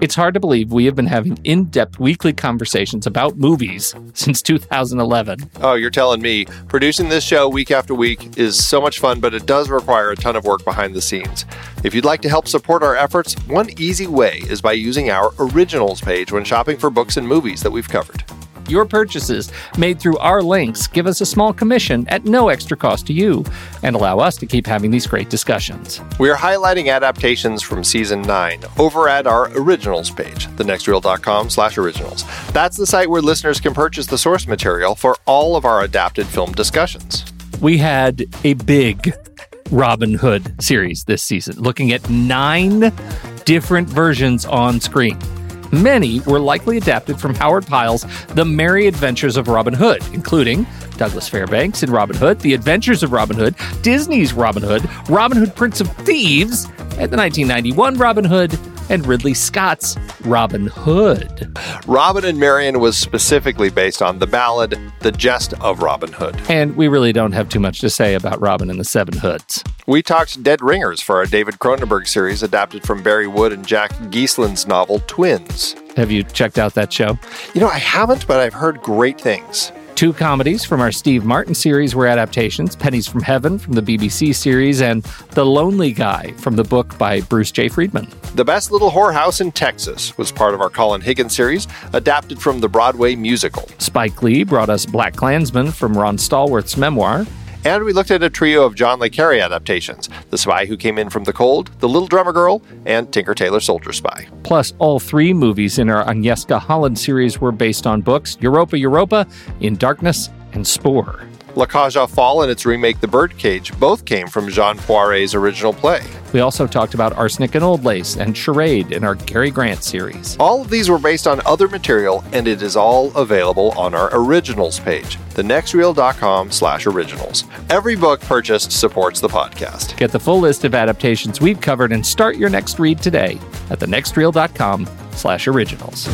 It's hard to believe we have been having in depth weekly conversations about movies since 2011. Oh, you're telling me. Producing this show week after week is so much fun, but it does require a ton of work behind the scenes. If you'd like to help support our efforts, one easy way is by using our originals page when shopping for books and movies that we've covered. Your purchases made through our links give us a small commission at no extra cost to you and allow us to keep having these great discussions. We are highlighting adaptations from season 9 over at our originals page, thenextreel.com slash originals. That's the site where listeners can purchase the source material for all of our adapted film discussions. We had a big Robin Hood series this season, looking at nine different versions on screen. Many were likely adapted from Howard Pyle's The Merry Adventures of Robin Hood, including Douglas Fairbanks in Robin Hood, The Adventures of Robin Hood, Disney's Robin Hood, Robin Hood Prince of Thieves, and the 1991 Robin Hood, and Ridley Scott's Robin Hood. Robin and Marian was specifically based on the ballad The Jest of Robin Hood. And we really don't have too much to say about Robin and the Seven Hoods. We talked Dead Ringers for our David Cronenberg series adapted from Bari Wood and Jack Geasland's novel Twins. Have you checked out that show? You know, I haven't, but I've heard great things. Two comedies from our Steve Martin series were adaptations Pennies from Heaven from the BBC series, and The Lonely Guy from the book by Bruce J. Friedman. The Best Little Whorehouse in Texas was part of our Colin Higgins series, adapted from the Broadway musical. Spike Lee brought us Black Klansman from Ron Stallworth's memoir. And we looked at a trio of John Le Carre adaptations The Spy Who Came In From the Cold, The Little Drummer Girl, and Tinker Tailor Soldier Spy. Plus, all three movies in our Agnieszka Holland series were based on books Europa Europa, In Darkness, and Spoor. La aux Folles and its remake The Birdcage both came from Jean Poiret's original play. We also talked about Arsenic and Old Lace and Charade in our Cary Grant series. All of these were based on other material, and it is all available on our originals page, thenextreel.com slash originals. Every book purchased supports the podcast. Get the full list of adaptations we've covered and start your next read today at thenextreel.com slash originals.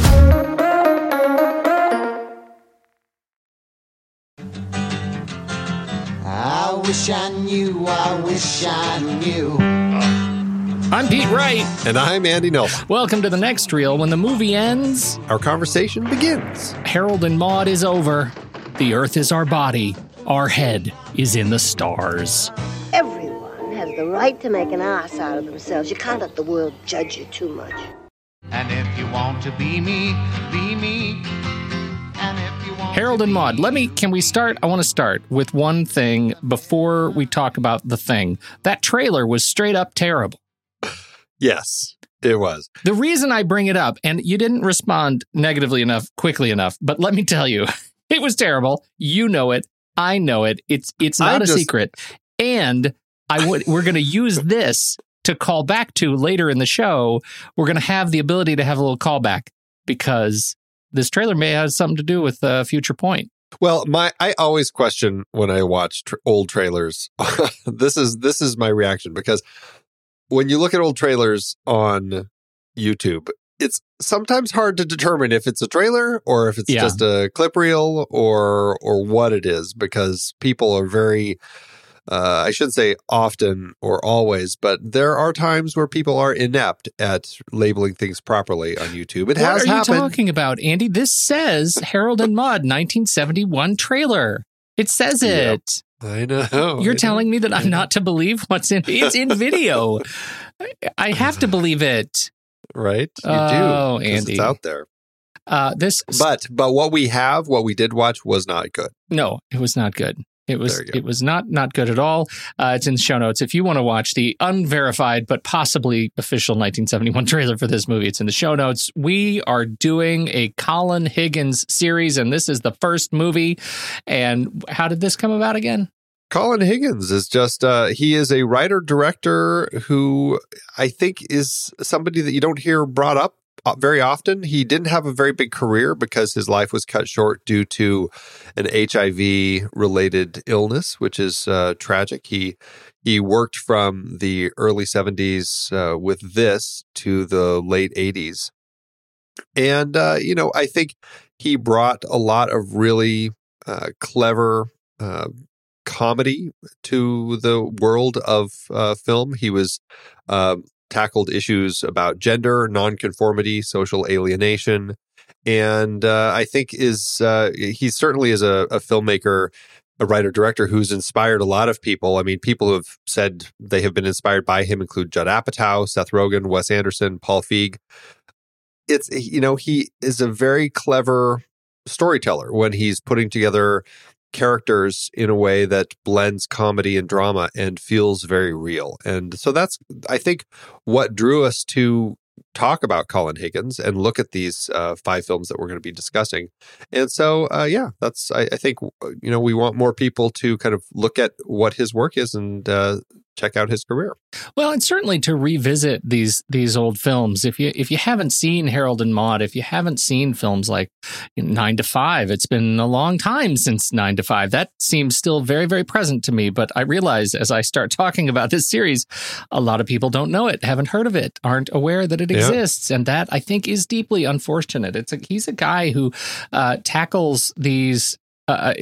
Wish I knew, I wish I knew. I'm Pete Wright. And I'm Andy Nelson. Welcome to the next reel. When the movie ends, Our conversation begins. Harold and Maude is over. The earth is our body. Our head is in the stars. Everyone has the right to make an ass out of themselves. You can't let the world judge you too much. And if you want to be me, be me. Harold and be Maude, let me, can we start? I want to start with one thing before we talk about the thing. That trailer was straight up terrible. Yes, it was. The reason I bring it up, and you didn't respond negatively enough, quickly enough, but let me tell you, it was terrible. You know it. I know it. It's it's not a just- secret. And I would we're going to use this to call back to later in the show. We're going to have the ability to have a little callback because this trailer may have something to do with a future point. Well, my I always question when I watch tr- old trailers. this is this is my reaction because when you look at old trailers on YouTube, it's sometimes hard to determine if it's a trailer or if it's Yeah. just a clip reel or or what it is because people are very uh, I shouldn't say often or always, but there are times where people are inept at labeling things properly on YouTube. It what has happened. What are you talking about, Andy? This says Harold and Maude 1971 trailer. It says Yep. it. I know. You're I know. telling me that I'm not to believe what's in it's in video. I have to believe it. right? You do. Oh, do. Andy. It's out there. Uh, this But but what we have, what we did watch was not good. no, it was not good. It was There you go. it was not not good at all. Uh, it's in the show notes. If you want to watch the unverified but possibly official 1971 trailer for this movie, it's in the show notes. We are doing a Colin Higgins series, and this is the first movie. And how did this come about again? Colin Higgins is just uh he is a writer director who I think is somebody that you don't hear brought up very often. He didn't have a very big career because his life was cut short due to an HIV related illness, which is uh, tragic. He he worked from the early 70s uh, with this to the late 80s. And uh, you know, I think he brought a lot of really uh, clever uh, comedy to the world of uh, film. He was uh, tackled issues about gender, nonconformity, social alienation, and uh, I think is uh, he certainly is a, a filmmaker. A writer director who's inspired a lot of people. I mean, people who have said they have been inspired by him include Judd Apatow, Seth Rogen, Wes Anderson, Paul Feig. It's you know he is a very clever storyteller when he's putting together characters in a way that blends comedy and drama and feels very real. And so that's, I think, what drew us to talk about Colin Higgins and look at these uh, five films that we're going to be discussing. And so, uh, yeah, that's, I, I think, you know, we want more people to kind of look at what his work is and uh, check out his career. Well, and certainly to revisit these these old films. If you if you haven't seen Harold and Maude, if you haven't seen films like Nine to Five, it's been a long time since Nine to Five. That seems still very very present to me. But I realize as I start talking about this series, a lot of people don't know it, haven't heard of it, aren't aware that it Yeah. exists, and that I think is deeply unfortunate. It's a, he's a guy who uh, tackles these. Uh,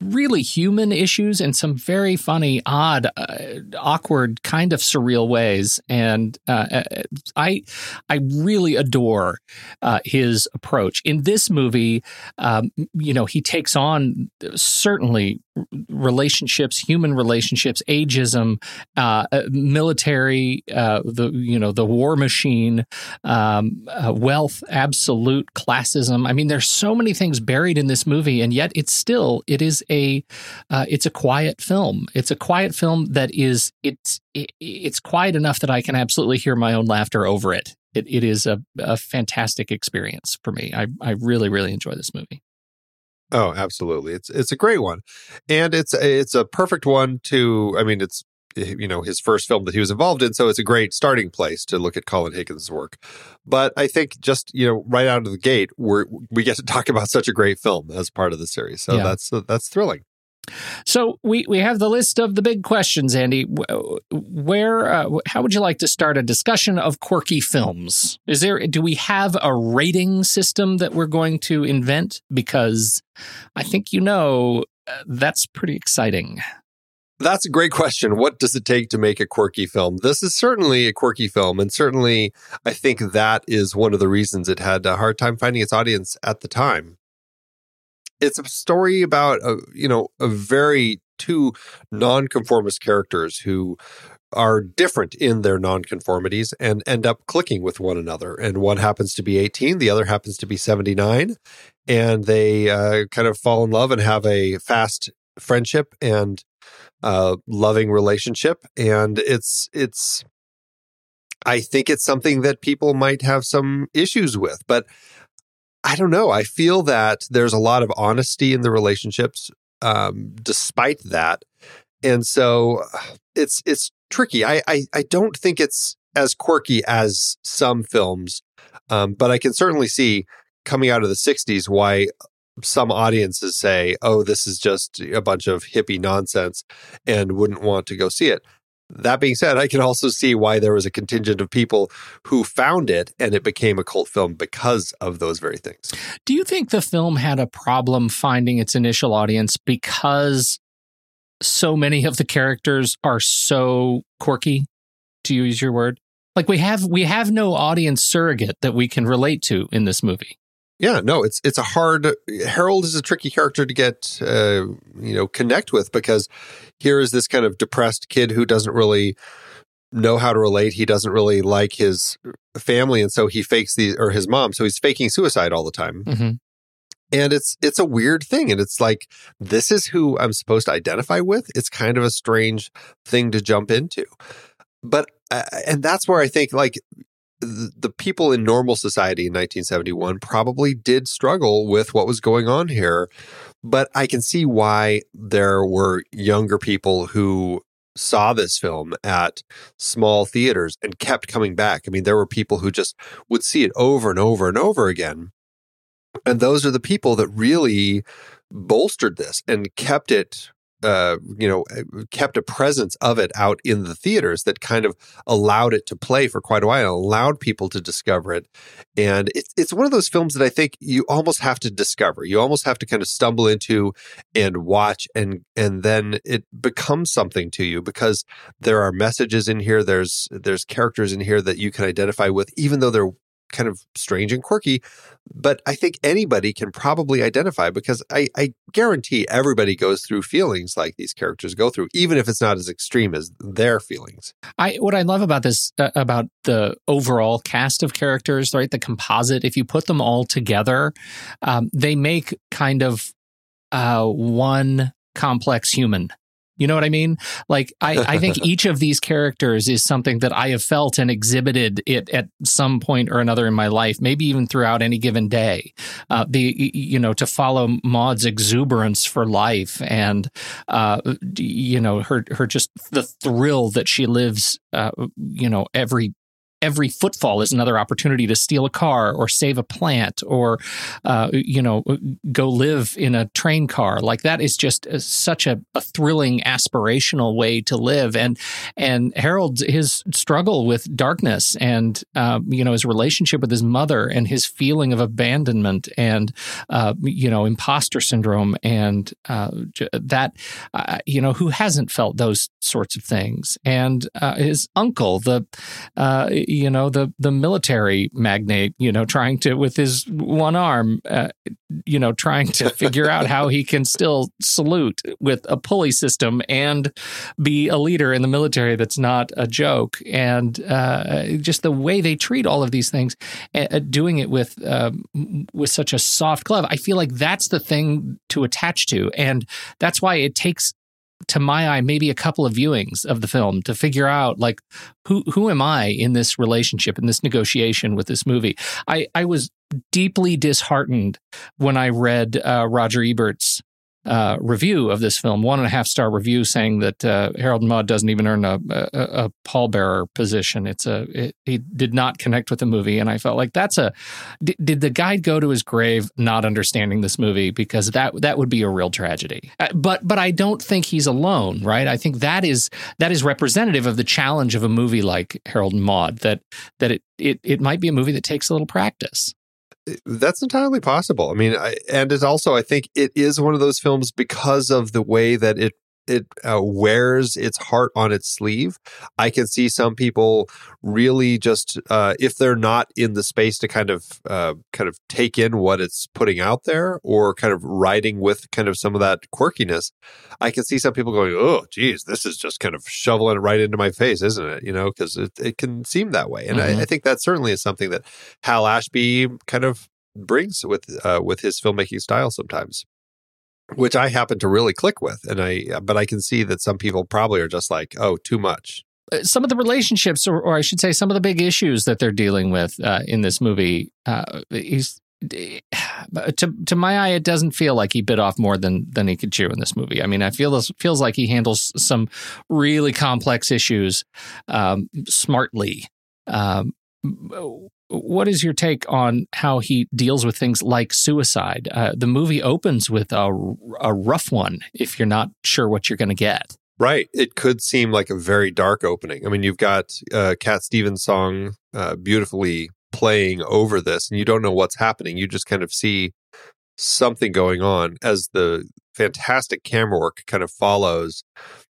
really human issues in some very funny, odd, uh, awkward, kind of surreal ways. And uh, uh, I, I really adore uh, his approach in this movie. Um, you know, he takes on certainly relationships, human relationships, ageism, uh, uh, military, uh, the you know the war machine, um, uh, wealth, absolute classism. I mean, there's so many things buried in this movie, and yet it's still it is a uh, it's a quiet film. It's a quiet film that is it's it, it's quiet enough that I can absolutely hear my own laughter over it. It, it is a, a fantastic experience for me. I, I really really enjoy this movie. Oh, absolutely. It's it's a great one. And it's it's a perfect one to I mean it's eh, you know his first film that he was involved in so it's a great starting place to look at Colin Higgins' work. But I think just you know right out of the gate we we get to talk about such a great film as part of the series. So Yeah. that's that's thrilling. So we we have the list of the big questions, Andy. Where uh, how would you like to start a discussion of quirky films? Is there do we have a rating system that we're going to invent? Because I think you know uh, that's pretty exciting. That's a great question. What does it take to make a quirky film? This is certainly a quirky film, and certainly I think that is one of the reasons it had a hard time finding its audience at the time. It's a story about a you know a very two nonconformist characters who are different in their nonconformities and end up clicking with one another. And one happens to be 18, the other happens to be 79, and they uh, kind of fall in love and have a fast friendship and uh, loving relationship. And it's it's I think it's something that people might have some issues with, but I don't know. I feel that there's a lot of honesty in the relationships, um, despite that, and so uh, it's it's tricky. I, I I don't think it's as quirky as some films, um, but I can certainly see coming out of the '60s why some audiences say, oh, this is just a bunch of hippie nonsense and wouldn't want to go see it. That being said, I can also see why there was a contingent of people who found it and it became a cult film because of those very things. Do you think the film had a problem finding its initial audience because so many of the characters are so quirky, to use your word? Like we have we have no audience surrogate that we can relate to in this movie. Yeah, no, it's it's a hard. Harold is a tricky character to get, uh, you know, connect with because here is this kind of depressed kid who doesn't really know how to relate. He doesn't really like his family, and so he fakes the or his mom, so he's faking suicide all the time. Mm-hmm. And it's it's a weird thing, and it's like this is who I'm supposed to identify with. It's kind of a strange thing to jump into, but uh, and that's where I think like the people in normal society in 1971 probably did struggle with what was going on here. But I can see why there were younger people who saw this film at small theaters and kept coming back. I mean, there were people who just would see it over and over and over again. And those are the people that really bolstered this and kept it uh, you know, uh, kept a presence of it out in the theaters that kind of allowed it to play for quite a while, allowed people to discover it. And it's it's one of those films that I think you almost have to discover. You almost have to kind of stumble into and watch, and and then it becomes something to you because there are messages in here. There's there's characters in here that you can identify with, even though they're kind of strange and quirky, but I think anybody can probably identify because I, I, guarantee everybody goes through feelings like these characters go through, even if it's not as extreme as their feelings. I what I love about this uh, about the overall cast of characters, right? The composite. If you put them all together, um, they make kind of uh, one complex human you know what I mean? Like, I, I think each of these characters is something that I have felt and exhibited it at some point or another in my life, maybe even throughout any given day. Uh, the, you know, to follow Maude's exuberance for life and, uh, you know, her, her just the thrill that she lives, uh, you know, every every footfall is another opportunity to steal a car or save a plant or uh, you know go live in a train car. Like that is just a, such a, a, thrilling aspirational way to live. And and harold his struggle with darkness and uh, you know his relationship with his mother and his feeling of abandonment and uh, you know imposter syndrome and uh, that uh, you know who hasn't felt those sorts of things. And uh, his uncle the you know the the military magnate you know trying to with his one arm uh, you know trying to figure out how he can still salute with a pulley system and be a leader in the military that's not a joke. And uh, just the way they treat all of these things uh, doing it with um, with such a soft glove i feel like that's the thing to attach to. And that's why it takes to my eye, maybe a couple of viewings of the film to figure out like who who am I in this relationship in this negotiation with this movie. I I was deeply disheartened when I read uh, Roger Ebert's uh, review of this film, one and a half star review, saying that uh, Harold Maude doesn't even earn a, a, a pallbearer position. It's a it, he did not connect with the movie, and I felt like that's a did, did the guy go to his grave not understanding this movie because that that would be a real tragedy. Uh, but but I don't think he's alone, right? I think that is that is representative of the challenge of a movie like Harold and Maude that that it it it might be a movie that takes a little practice. That's entirely possible. I mean, I, and it's also, I think it is one of those films because of the way that it it uh, wears its heart on its sleeve. I can see some people really just uh, if they're not in the space to kind of uh, kind of take in what it's putting out there, or kind of riding with kind of some of that quirkiness. I can see some people going, "Oh, geez, this is just kind of shoveling it right into my face, isn't it?" You know, because it, it can seem that way, and mm-hmm. I, I think that certainly is something that Hal Ashby kind of brings with uh, with his filmmaking style sometimes which I happen to really click with. And I, but I can see that some people probably are just like, oh, too much. Uh, some of the relationships, or, or I should say, some of the big issues that they're dealing with uh, in this movie, uh, he's to to my eye, it doesn't feel like he bit off more than than he could chew in this movie. I mean, I feel this feels like he handles some really complex issues um, smartly. Um, what is your take on how he deals with things like suicide? Uh, the movie opens with a, a rough one if you're not sure what you're going to get. Right. It could seem like a very dark opening. I mean, you've got uh, Cat Stevens' song uh, beautifully playing over this, and you don't know what's happening. You just kind of see something going on as the fantastic camera work kind of follows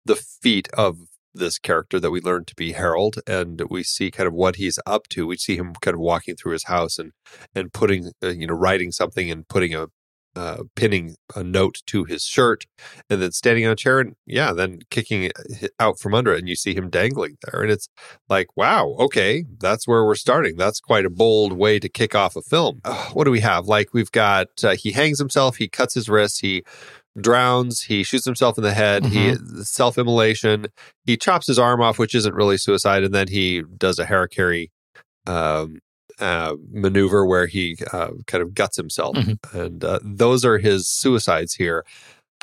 the feet of this character that we learn to be Harold, and we see kind of what he's up to. We see him kind of walking through his house and and putting, uh, you know, writing something and putting a uh, pinning a note to his shirt, and then standing on a chair, and yeah, then kicking it out from under it, and you see him dangling there, and it's like, wow, okay, that's where we're starting. That's quite a bold way to kick off a film. Uh, what do we have? Like we've got uh, he hangs himself, he cuts his wrists, he drowns, he shoots himself in the head, Mm-hmm. he self immolation, he chops his arm off, which isn't really suicide, and then he does a harakiri um, uh, maneuver where he uh, kind of guts himself, Mhm. and uh, those are his suicides here.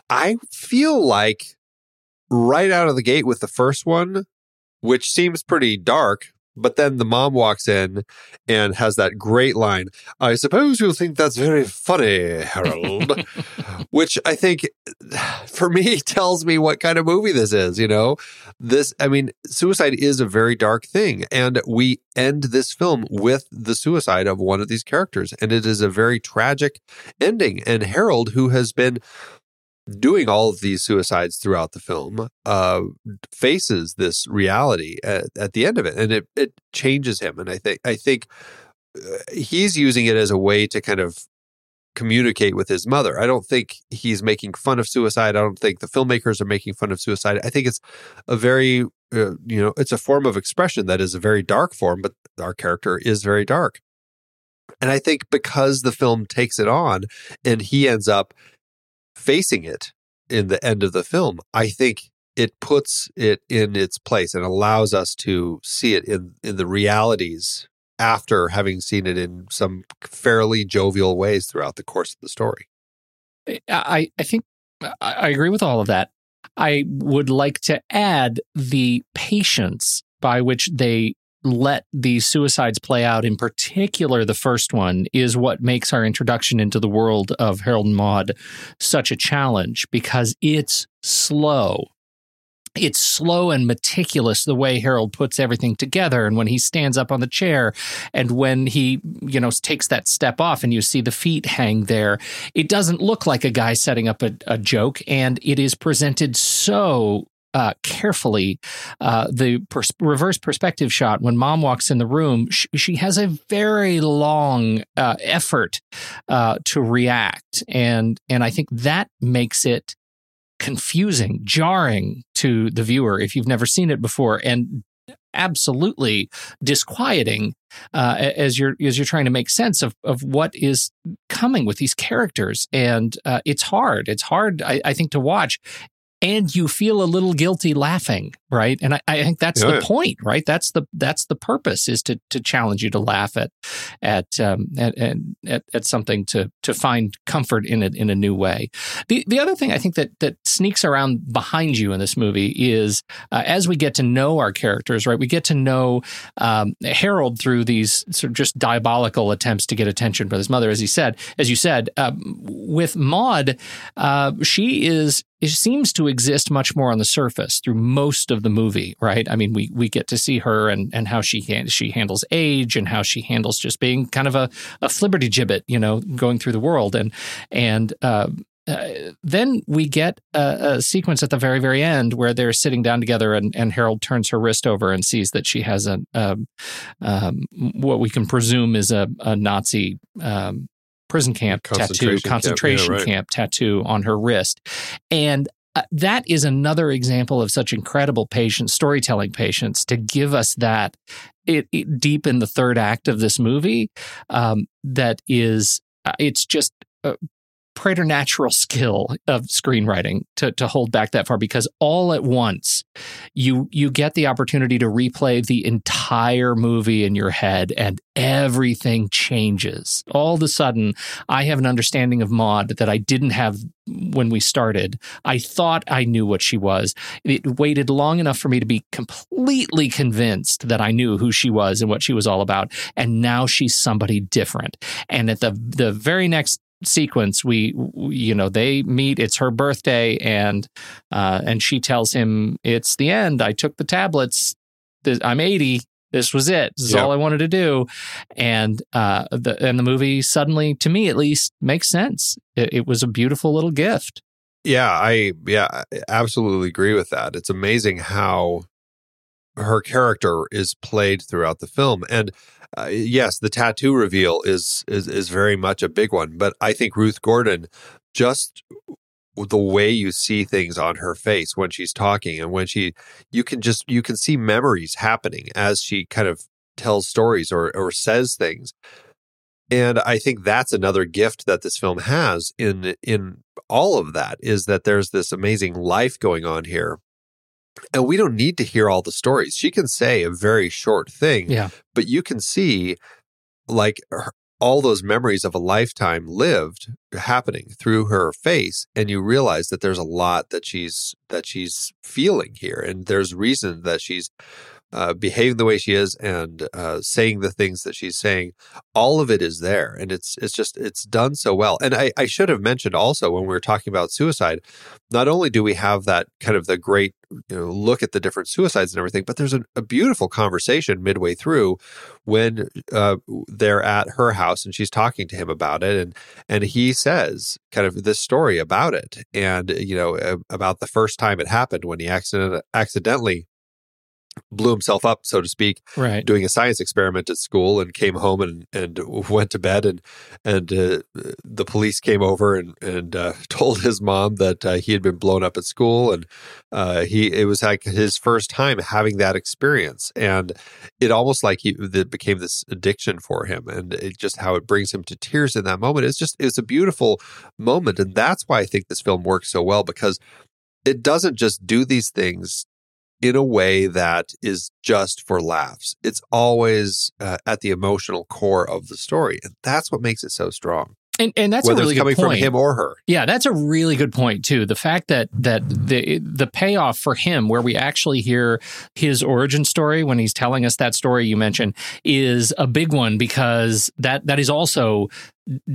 I feel like right out of the gate with the first one, which seems pretty dark. But then the mom walks in and has that great line. I suppose you'll think that's very funny, Harold. which I think for me tells me what kind of movie this is, you know? This I mean, suicide is a very dark thing and we end this film with the suicide of one of these characters and it is a very tragic ending and Harold who has been doing all of these suicides throughout the film uh faces this reality at, at the end of it and it it changes him and I think I think uh, he's using it as a way to kind of communicate with his mother. I don't think he's making fun of suicide. I don't think the filmmakers are making fun of suicide. I think it's a very, uh, you know, it's a form of expression that is a very dark form, but our character is very dark. And I think because the film takes it on and he ends up facing it in the end of the film, I think it puts it in its place and allows us to see it in, in the realities after having seen it in some fairly jovial ways throughout the course of the story. I, I think I agree with all of that. I would like to add the patience by which they let these suicides play out, in particular, the first one, is what makes our introduction into the world of Harold and Maude such a challenge because it's slow. It's slow and meticulous the way Harold puts everything together. And when he stands up on the chair and when he, you know, takes that step off and you see the feet hang there, it doesn't look like a guy setting up a, a joke. And it is presented so uh, carefully. Uh, the pers- reverse perspective shot when mom walks in the room, sh- she has a very long uh, effort uh, to react, and and I think that makes it confusing, jarring to the viewer if you've never seen it before, and absolutely disquieting uh, as you're as you're trying to make sense of of what is coming with these characters. And uh, it's hard. It's hard, I, I think, to watch. And you feel a little guilty laughing, right? And I, I think that's Yeah, the point, right? That's the that's the purpose is to to challenge you to laugh at at um, at, at, at something to to find comfort in it in a new way. The the other thing I think that that sneaks around behind you in this movie is uh, as we get to know our characters, right? We get to know um, Harold through these sort of just diabolical attempts to get attention from his mother, as he said, as you said. Um, with Maude, uh, she is. It seems to exist much more on the surface through most of the movie, right? I mean, we we get to see her and and how she she handles age and how she handles just being kind of a a flibberty gibbet, you know, going through the world and and. Uh, uh, then we get a, a sequence at the very, very end where they're sitting down together, and, and Harold turns her wrist over and sees that she has a um, um, what we can presume is a, a Nazi um, prison camp tattoo, Concentration camp, yeah, right. camp tattoo on her wrist, and uh, that is another example of such incredible patience, storytelling patience, to give us that it, it deep in the third act of this movie. Um, that is, uh, it's just uh, preternatural skill of screenwriting to, to hold back that far because all at once you you get the opportunity to replay the entire movie in your head and everything changes. All of a sudden i have an understanding of Maude that i didn't have when we started. I thought i knew what she was. It waited long enough for me to be completely convinced that i knew who she was and what she was all about. And now she's somebody different. And at the the very next sequence we you know they meet it's her birthday and uh and she tells him it's the end. I took the tablets. I'm 80 this was it. This is Yep. all i wanted to do. And uh the and the movie suddenly to me at least makes sense. It, it was a beautiful little gift. Yeah, I yeah, I absolutely agree with that. It's amazing how her character is played throughout the film. And uh, yes, the tattoo reveal is is is very much a big one, but I think Ruth Gordon just the way you see things on her face when she's talking and when she you can just you can see memories happening as she kind of tells stories or or says things. And I think that's another gift that this film has in in all of that is that there's this amazing life going on here. And we don't need to hear all the stories. She can say a very short thing, yeah but you can see like her, all those memories of a lifetime lived happening through her face and you realize that there's a lot that she's that she's feeling here and there's reason that she's uh, behaving the way she is and uh, saying the things that she's saying all of it is there and it's it's just it's done so well. And I, I should have mentioned also when we were talking about suicide not only do we have that kind of the great you know look at the different suicides and everything but there's a, a beautiful conversation midway through when uh, they're at her house and she's talking to him about it and and he says kind of this story about it. And you know about the first time it happened when he accident- accidentally blew himself up so to speak right. doing a science experiment at school and came home and, and went to bed and and uh, the police came over and and uh, told his mom that uh, he had been blown up at school and uh, he it was like his first time having that experience. And it almost like he it became this addiction for him and it just how it brings him to tears in that moment. It's just it's a beautiful moment and that's why I think this film works so well because it doesn't just do these things in a way that is just for laughs. It's always uh, at the emotional core of the story, and that's what makes it so strong. And, and that's Whether a really it's coming good from him or her. Yeah, that's a really good point too. The fact that that the the payoff for him, where we actually hear his origin story when he's telling us that story you mentioned, is a big one because that that is also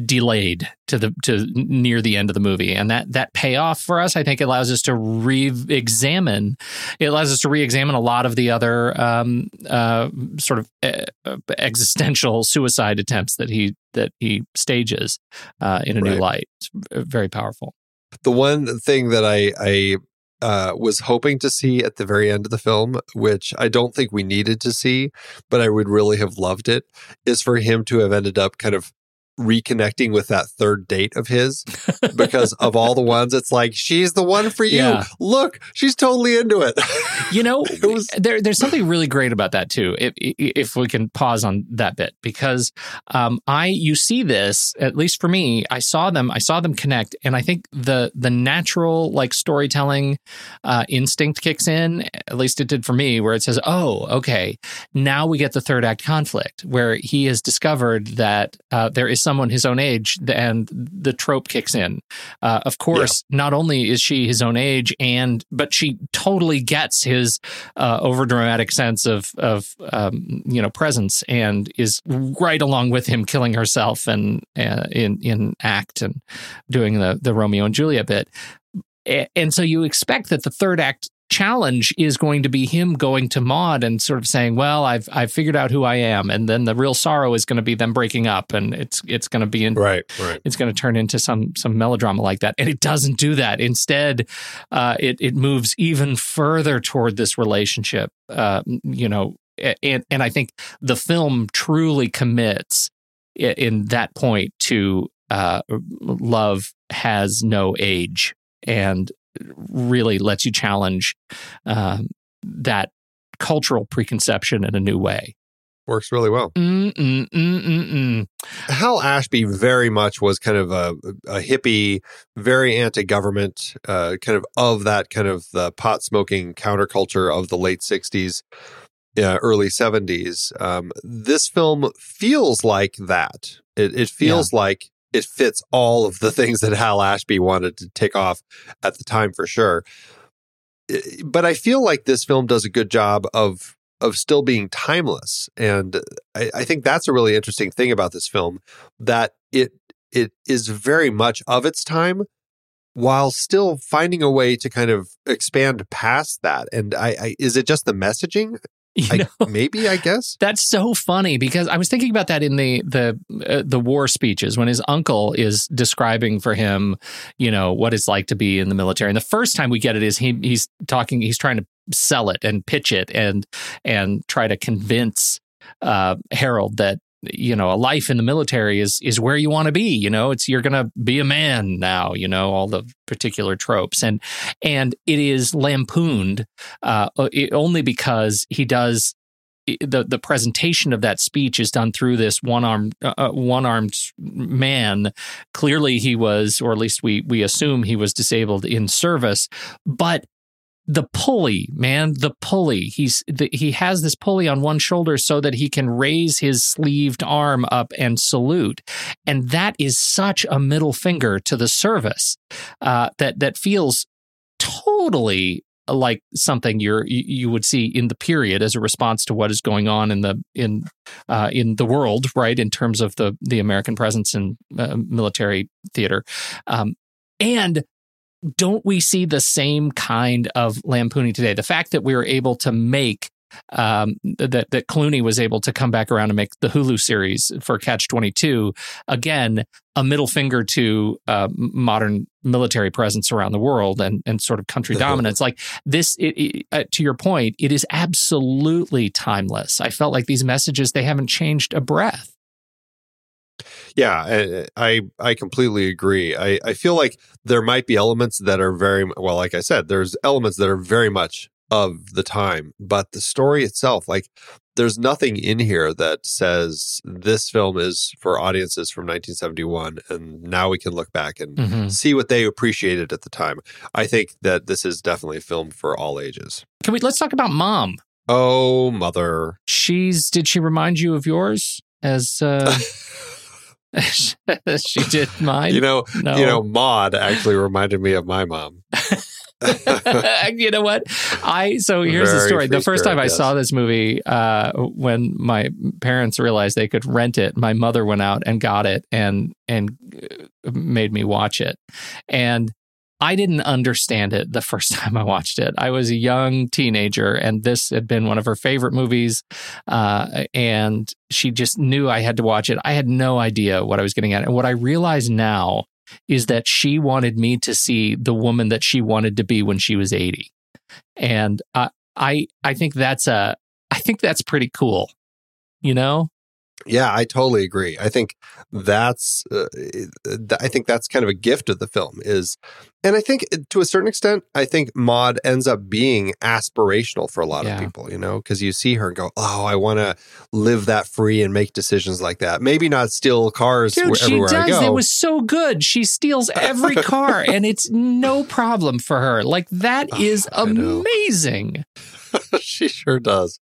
delayed to the to near the end of the movie and that that payoff for us i think allows us to re-examine it allows us to re-examine a lot of the other um, uh, sort of uh, existential suicide attempts that he that he stages uh, in a new light. It's very powerful. The one thing that I I uh, was hoping to see at the very end of the film, which I don't think we needed to see, but I would really have loved it, is for him to have ended up kind of reconnecting with that third date of his because of all the ones it's like she's the one for you Yeah. look she's totally into it You know, It was- there, there's something really great about that too. If, if we can pause on that bit, because um, I you see this at least for me, I saw them, I saw them connect, and I think the the natural like storytelling uh, instinct kicks in. At least it did for me, where it says, "Oh, okay, now we get the third act conflict, where he has discovered that uh, there is someone his own age, and the trope kicks in. Uh, of course, not only is she his own age, and but she totally gets his uh, overdramatic sense of of um, you know presence, and is right along with him, killing herself and uh, in in act and doing the the Romeo and Juliet bit. And so you expect that the third act challenge is going to be him going to Maude and sort of saying, "Well, I've I've figured out who I am," and then the real sorrow is going to be them breaking up, and it's it's going to be in, right right it's going to turn into some some melodrama like that, and it doesn't do that. Instead, uh, it it moves even further toward this relationship. Uh, you know, and and I think the film truly commits in that point to uh, love has no age and really lets you challenge um, that cultural preconception in a new way. Works really well. Mm, mm, mm, mm, mm. Hal Ashby very much was kind of a, a hippie, very anti-government, uh, kind of of that kind of the pot smoking counterculture of the late '60s, uh, early '70s. Um, this film feels like that. It, it feels like it fits all of the things that Hal Ashby wanted to take off at the time for sure. But I feel like this film does a good job of of still being timeless, and I, I think that's a really interesting thing about this film that it it is very much of its time while still finding a way to kind of expand past that. And I, I is it just the messaging? You I, know? maybe I guess. That's so funny because I was thinking about that in the the uh, the war speeches when his uncle is describing for him, you know, what it's like to be in the military. And the first time we get it is he he's talking, he's trying to sell it and pitch it and and try to convince uh, Harold that you know a life in the military is is where you want to be. You know, it's you're gonna be a man now. You know all the particular tropes and and it is lampooned uh, only because he does the the presentation of that speech is done through this one armed uh, one armed man. Clearly, he was, or at least we we assume he was disabled in service, but. The pulley, man, the pulley. He's the, he has this pulley on one shoulder so that he can raise his sleeved arm up and salute, and that is such a middle finger to the service uh, that that feels totally like something you're you would see in the period as a response to what is going on in the in uh, in the world, right? In terms of the the American presence in uh, military theater, um, and don't we see the same kind of lampooning today? The fact that we were able to make um, that that Clooney was able to come back around and make the Hulu series for Catch Twenty Two again, a middle finger to uh, modern military presence around the world and and sort of country dominance. Like this, it, it, uh, to your point, it is absolutely timeless. I felt like these messages they haven't changed a breath. Yeah, I I, I completely agree. I, I feel like there might be elements that are very well, like I said, there's elements that are very much of the time, but the story itself, like there's nothing in here that says this film is for audiences from 1971 and now we can look back and Mhm. see what they appreciated at the time. I think that this is definitely a film for all ages. Can we let's talk about Mom? Oh, mother. She's did she remind you of yours as uh, she did mine? You know, no. you know, Maude actually reminded me of my mom. you know what? I so here's the story. The first time I yes. saw this movie, uh, when my parents realized they could rent it, my mother went out and got it and and uh, made me watch it, and. I didn't understand it the first time I watched it. I was a young teenager, and this had been one of her favorite movies. Uh, and she just knew I had to watch it. I had no idea what I was getting at. And what I realize now is that she wanted me to see the woman that she wanted to be when she was 80 and I I I think that's a I think that's pretty cool. You know? Yeah, I totally agree. I think that's uh, I think that's kind of a gift of the film is and I think uh, to a certain extent I think Maude ends up being aspirational for a lot Yeah. of people, you know, cuz you see her and go, "Oh, I want to live that free and make decisions like that." Maybe not steal cars Dude, she does. It was so good. She steals every car and it's no problem for her. Like that is I know. amazing. she sure does.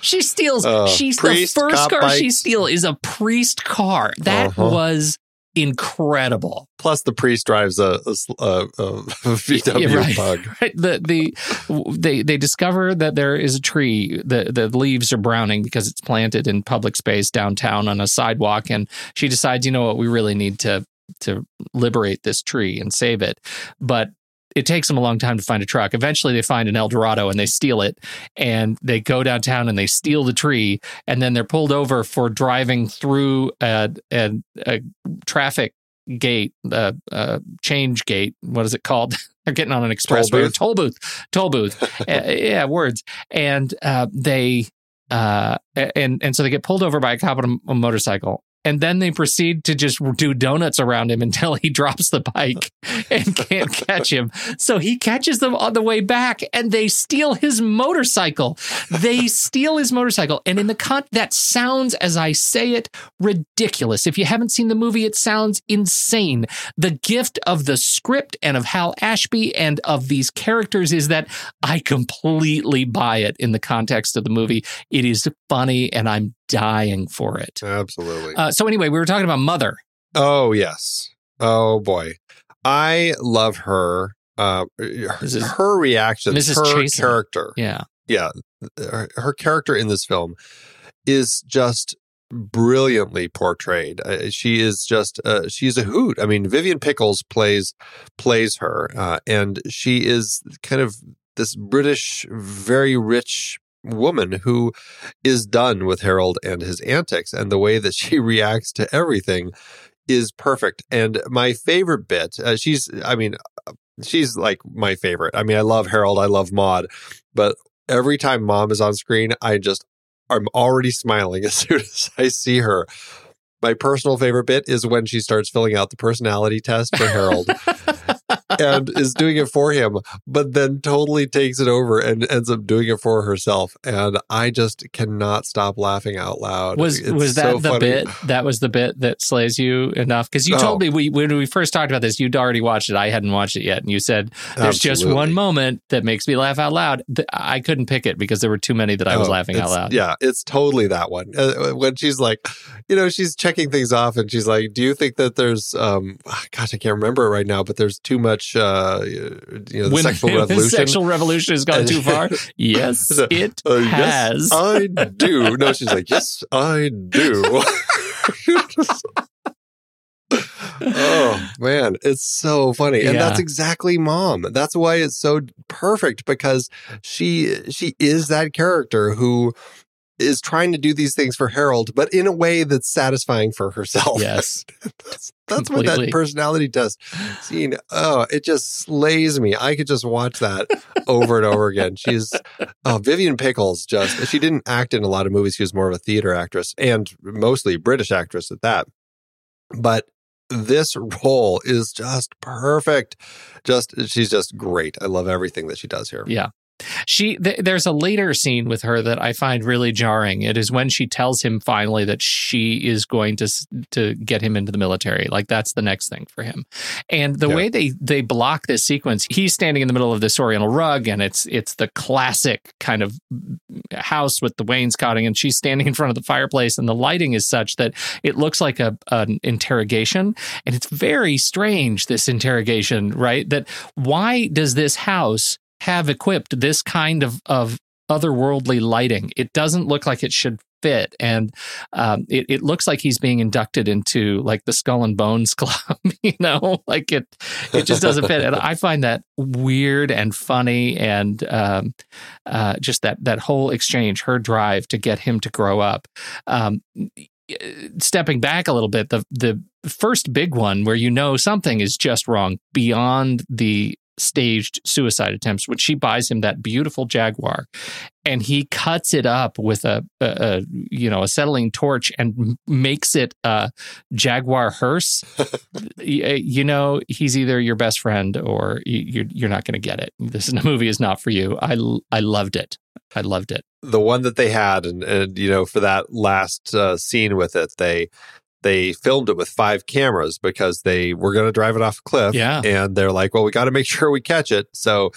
She steals Uh, she's the first car she steals is a priest car. That Uh-huh. was incredible. Plus the priest drives a, a, a, a VW Yeah, right. bug. Right. The the they they discover that there is a tree. The the leaves are browning because it's planted in public space downtown on a sidewalk, and she decides, you know what, we really need to to liberate this tree and save it, but. It takes them a long time to find a truck. Eventually, they find an Eldorado and they steal it. And they go downtown and they steal the tree. And then they're pulled over for driving through a, a, a traffic gate, a, a change gate. What is it called? They're getting on an expressway, or booth? toll booth, toll booth. Uh, yeah, words. And uh, they uh, and and so they get pulled over by a cop on a motorcycle, and then they proceed to just do donuts around him until he drops the bike and can't catch him. So he catches them on the way back and they steal his motorcycle. They steal his motorcycle. And in the con that sounds, as I say it, ridiculous. If you haven't seen the movie, it sounds insane. The gift of the script and of Hal Ashby and of these characters is that I completely buy it in the context of the movie. It is funny and I'm dying for it. Absolutely. Uh, so anyway, we were talking about Mother. oh yes. Oh boy. I love her. Uh, her reaction, Mrs. her character. Yeah. yeah, her, her character in this film is just brilliantly portrayed. Uh, she is just uh, she's a hoot. I mean, Vivian Pickles plays plays her, uh, and she is kind of this British, very rich woman who is done with Harold and his antics, and the way that she reacts to everything is perfect. And my favorite bit, uh, she's, I mean, uh, she's like my favorite. I mean, I love Harold, I love Maude, but every time mom is on screen, I just I'm already smiling as soon as I see her. My personal favorite bit is when she starts filling out the personality test for Harold and is doing it for him, but then totally takes it over and ends up doing it for herself. And I just cannot stop laughing out loud. Was It's was that so the funny. bit? That was the bit that slays you enough? Because you Oh. told me we when we first talked about this, you'd already watched it. I hadn't watched it yet, and you said there's just one moment that makes me laugh out loud. I couldn't pick it because there were too many that I was Oh, laughing out loud. Yeah, it's totally that one. Uh, when she's like, you know, she's checking things off and she's like, "Do you think that there's um gosh, I can't remember it right now, but there's too much uh you know, the When sexual the revolution." sexual revolution has gone too far. Yes, So, it Uh, has. Yes, I do. No, she's like, yes, I do. oh man, it's so funny, and Yeah. that's exactly mom. That's why it's so perfect because she she is that character who is trying to do these things for Harold, but in a way that's satisfying for herself. yes, that's, that's what that personality test scene. Oh, it just slays me. I could just watch that over and over again. She's oh, Vivian Pickles. Just she didn't act in a lot of movies. She was more of a theater actress and mostly British actress at that. But this role is just perfect. Just she's just great. I love everything that she does here. Yeah. She th- there's a later scene with her that I find really jarring. It is when she tells him finally that she is going to to get him into the military. Like that's the next thing for him. And the Yeah. way they they block this sequence, he's standing in the middle of this oriental rug and it's it's the classic kind of house with the wainscoting and she's standing in front of the fireplace and the lighting is such that it looks like a an interrogation and it's very strange this interrogation, right? That why does this house have equipped this kind of of otherworldly lighting? It doesn't look like it should fit, and um, it, it looks like he's being inducted into like the Skull and Bones Club. You know, like it it just doesn't fit, and I find that weird and funny, and um, uh, just that that whole exchange, her drive to get him to grow up. Um, stepping back a little bit, the the first big one where you know something is just wrong beyond the staged suicide attempts when she buys him that beautiful jaguar and he cuts it up with a, a, a you know acetylene torch and makes it a jaguar hearse Y- you know he's either your best friend or y- you're, you're not going to get it. This movie is not for you. I I loved it. I loved it. The one that they had and, and you know for that last uh, scene with it they they filmed it with five cameras because they were going to drive it off a cliff Yeah. and they're like well we got to make sure we catch it. So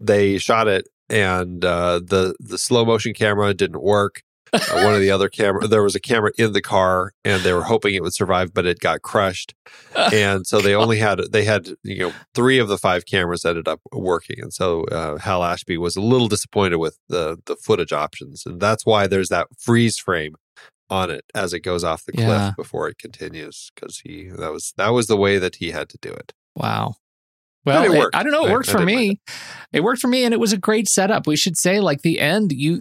they shot it and uh, the the slow motion camera didn't work. Uh, one of the other camera there was a camera in the car and they were hoping it would survive but it got crushed. And so they only had they had you know three of the five cameras ended up working. And so uh, hal ashby was a little disappointed with the the footage options. And that's why there's that freeze frame on it as it goes off the cliff Yeah. before it continues because he that was that was the way that he had to do it Wow. Well, it it- I don't know. It I- worked I for mind me. It worked for me, and it was a great setup. We should say, like the end. You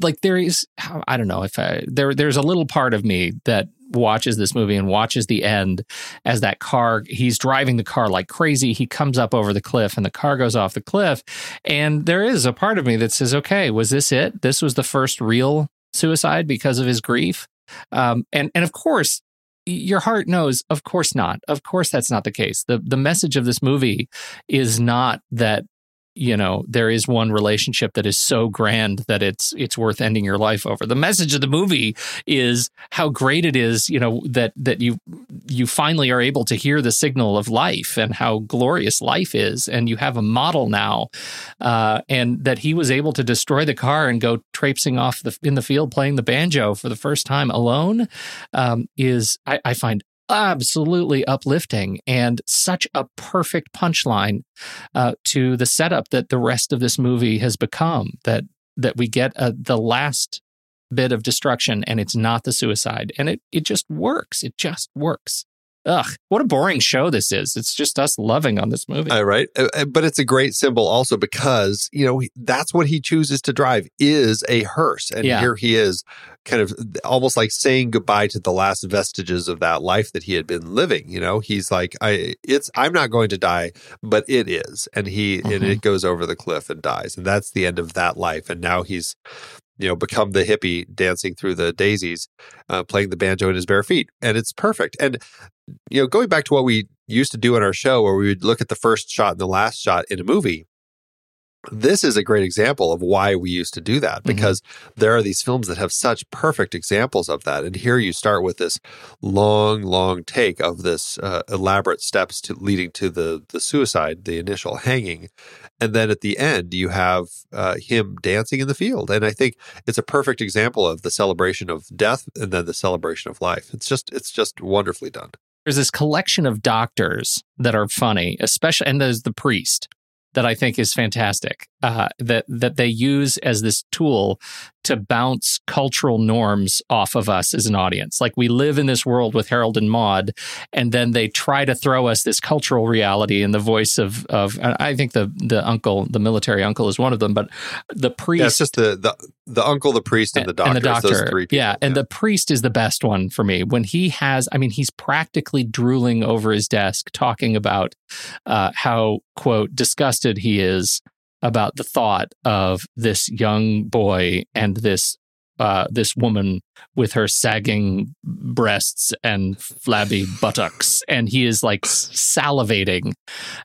like there is. I don't know if I, there. There's a little part of me that watches this movie and watches the end as that car. He's driving the car like crazy. He comes up over the cliff, and the car goes off the cliff. And there is a part of me that says, "Okay, was this it? This was the first real suicide because of his grief." Um, and and of course, your heart knows, of course not. Of course, that's not the case. the The message of this movie is not that you know there is one relationship that is so grand that it's it's worth ending your life over. The message of the movie is how great it is you know that that you you finally are able to hear the signal of life and how glorious life is. And you have a model now uh, and that he was able to destroy the car and go traipsing off the, in the field playing the banjo for the first time alone um, is I, I find absolutely uplifting and such a perfect punchline uh, to the setup that the rest of this movie has become. That that we get uh, the last bit of destruction and it's not the suicide, and it it just works. It just works. Ugh, what a boring show this is. It's just us loving on this movie. Uh, right. Uh, uh, but it's a great symbol also because, you know, that's what he chooses to drive is a hearse. And Yeah. here he is kind of almost like saying goodbye to the last vestiges of that life that he had been living. You know, he's like, I, it's, I'm not going to die, but it is. And he, and Mhm. it goes over the cliff and dies. And that's the end of that life. And now he's, you know, become the hippie dancing through the daisies, uh, playing the banjo in his bare feet. And it's perfect. And, you know, going back to what we used to do on our show where we would look at the first shot and the last shot in a movie, this is a great example of why we used to do that because there are these films that have such perfect examples of that. And here you start with this long, long take of this uh, elaborate steps to leading to the the suicide, the initial hanging, and then at the end you have uh, him dancing in the field. And I think it's a perfect example of the celebration of death and then the celebration of life. It's just it's just wonderfully done. there's this collection of doctors that are funny, especially, and there's the priest that I think is fantastic. Uh, that that they use as this tool to bounce cultural norms off of us as an audience. Like we live in this world with Harold and Maude, and then they try to throw us this cultural reality in the voice of of. I think the the uncle, the military uncle, is one of them, but the priest. Yeah, it's just the the the uncle, the priest, and the doctor. And the doctor. three people. Yeah. And the priest is the best one for me. When he has, I mean, he's practically drooling over his desk talking about uh, how, quote, disgusted he is about the thought of this young boy and this. Uh, this woman with her sagging breasts and flabby buttocks, and he is like salivating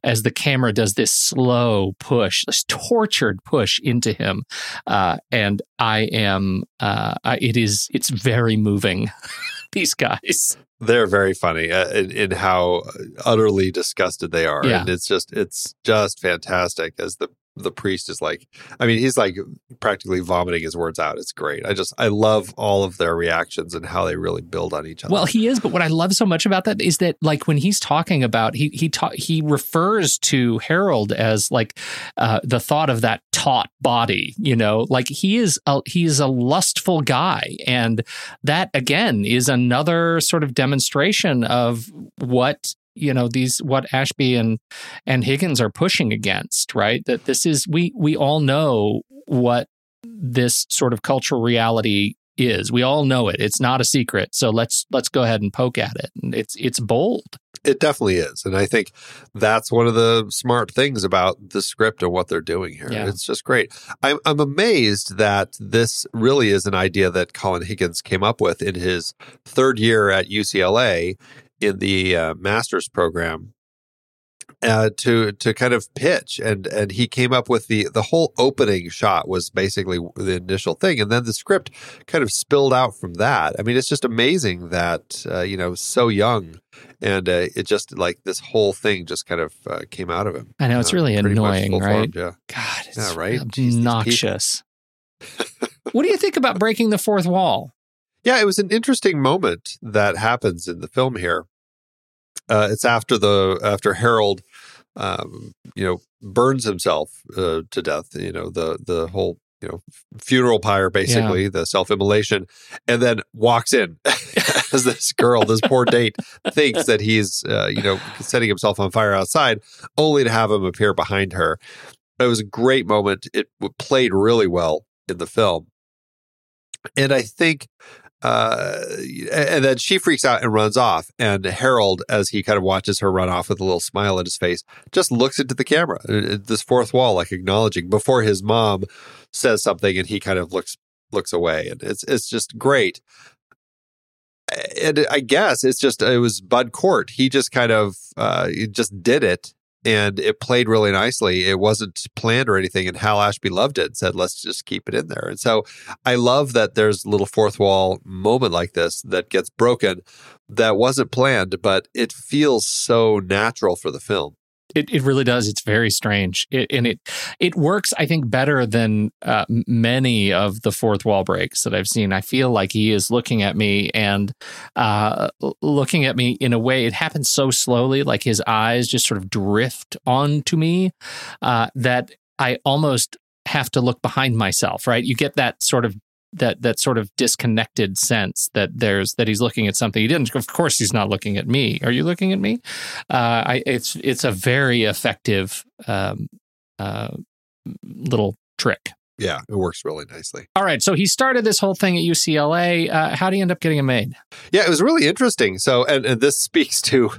as the camera does this slow push, this tortured push into him uh, and I am. Uh, I, it is. It's very moving. These guys. They're very funny uh, in, in how utterly disgusted they are, Yeah. and it's just it's just fantastic as the the priest is like, I mean, he's like practically vomiting his words out. It's great. I just I love all of their reactions and how they really build on each other. Well, he is. But what I love so much about that is that, like, when he's talking about, he he ta- he refers to Harold as like uh, the thought of that taut body. You know, like he is a he is a lustful guy, and that again is another sort of demonstration of what you know these what Ashby and and Higgins are pushing against, right? That this is we we all know what this sort of cultural reality is. We all know it. It's not a secret. So let's let's go ahead and poke at it. And it's it's bold. It definitely is. And I think that's one of the smart things about the script and what they're doing here. Yeah. It's just great. I'm, I'm amazed that this really is an idea that Colin Higgins came up with in his third year at UCLA in the uh, master's program. Uh, to to kind of pitch and and he came up with the the whole opening shot was basically the initial thing and then the script kind of spilled out from that. I mean, it's just amazing that uh, you know so young and uh, it just like this whole thing just kind of uh, came out of him. I know it's Uh, really annoying, right? Yeah. God, it's Yeah, right? Jeez, obnoxious. what do you think about breaking the fourth wall? Yeah, it was an interesting moment that happens in the film here. Uh, it's after the after Harold, um, you know, burns himself uh, to death. You know, the the whole you know funeral pyre, basically the self immolation, and then walks in as this girl, this poor date, thinks that he's uh, you know setting himself on fire outside, only to have him appear behind her. It was a great moment. It played really well in the film, and I think uh, and then she freaks out and runs off. And Harold, as he kind of watches her run off with a little smile on his face, just looks into the camera, uh, this fourth wall, like acknowledging before his mom says something, and he kind of looks looks away, and it's it's just great. and I guess it's just it was Bud Cort. He just kind of uh, just did it, and it played really nicely. It wasn't planned or anything, and Hal Ashby loved it and said, "Let's just keep it in there." And so I love that there's a little fourth wall moment like this that gets broken that wasn't planned, but it feels so natural for the film. It, it really does. It's very strange, it, and it it works. I think better than uh, many of the fourth wall breaks that I've seen. I feel like he is looking at me and uh, looking at me in a way. It happens so slowly, like his eyes just sort of drift onto me uh, that I almost have to look behind myself. Right? You get that sort of that that sort of disconnected sense that there's that he's looking at something he didn't. Of course, he's not looking at me. Are you looking at me? Uh, I, it's it's a very effective um, uh, little trick. Yeah, it works really nicely. All right, so he started this whole thing at UCLA. Uh, how do you end up getting it made? Yeah, it was really interesting. So, and, and this speaks to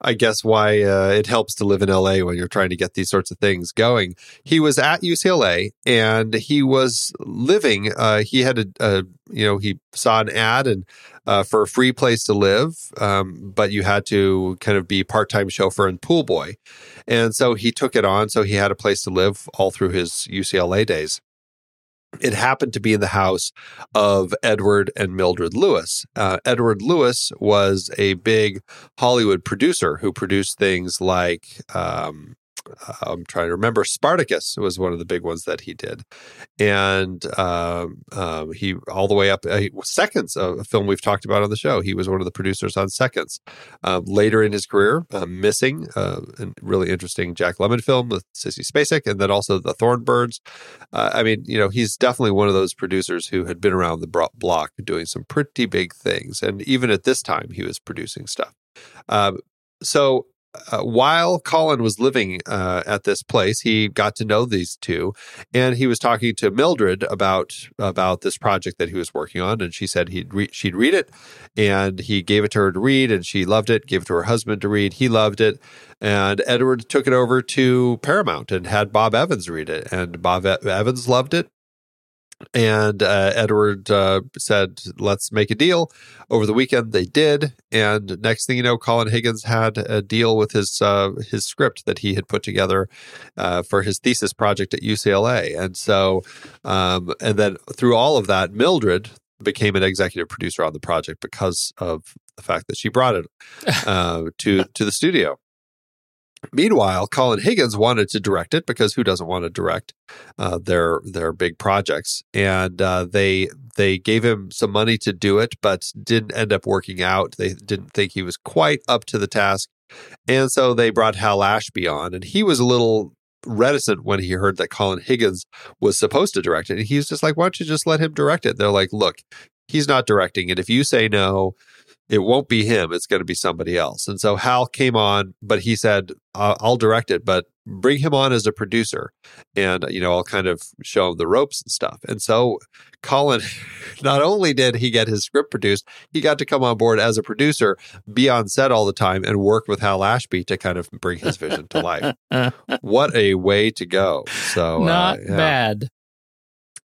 I guess why uh, it helps to live in LA when you're trying to get these sorts of things going. He was at UCLA and he was living. Uh, he had a, a, you know, he saw an ad and uh, for a free place to live, um, but you had to kind of be part time chauffeur and pool boy, and so he took it on. So he had a place to live all through his UCLA days it happened to be in the house of Edward and Mildred Lewis. Uh, Edward Lewis was a big Hollywood producer who produced things like um, I'm trying to remember. Spartacus was one of the big ones that he did, and um, um, he all the way up uh, Seconds, a film we've talked about on the show. He was one of the producers on Seconds. Um, later in his career, uh, Missing, a really interesting Jack Lemmon film with Sissy Spacek, and then also The Thorn Birds. Uh, I mean, you know, he's definitely one of those producers who had been around the block doing some pretty big things, and even at this time, he was producing stuff. Um, so uh, while Colin was living uh, at this place, he got to know these two, and he was talking to Mildred about about this project that he was working on. And she said he'd re- she'd read it, and he gave it to her to read, and she loved it. Gave it to her husband to read, he loved it, and Edward took it over to Paramount and had Bob Evans read it, and Bob Evans loved it. And uh, Edward uh, said, let's make a deal. Over the weekend, they did. And next thing you know, Colin Higgins had a deal with his uh, his script that he had put together uh, for his thesis project at UCLA. And so, um, and then through all of that, Mildred became an executive producer on the project because of the fact that she brought it uh, to to the studio. Meanwhile, Colin Higgins wanted to direct it because who doesn't want to direct uh, their their big projects? And uh, they they gave him some money to do it, but didn't end up working out. They didn't think he was quite up to the task, and so they brought Hal Ashby on, and he was a little reticent when he heard that Colin Higgins was supposed to direct it. And he's just like, "Why don't you just let him direct it?" They're like, "Look, he's not directing it. If you say no." It won't be him. It's going to be somebody else. And so Hal came on, but he said, I'll direct it, but bring him on as a producer. And, you know, I'll kind of show him the ropes and stuff. And so Colin, not only did he get his script produced, he got to come on board as a producer, be on set all the time, and work with Hal Ashby to kind of bring his vision to life. what a way to go. So, not uh, yeah. bad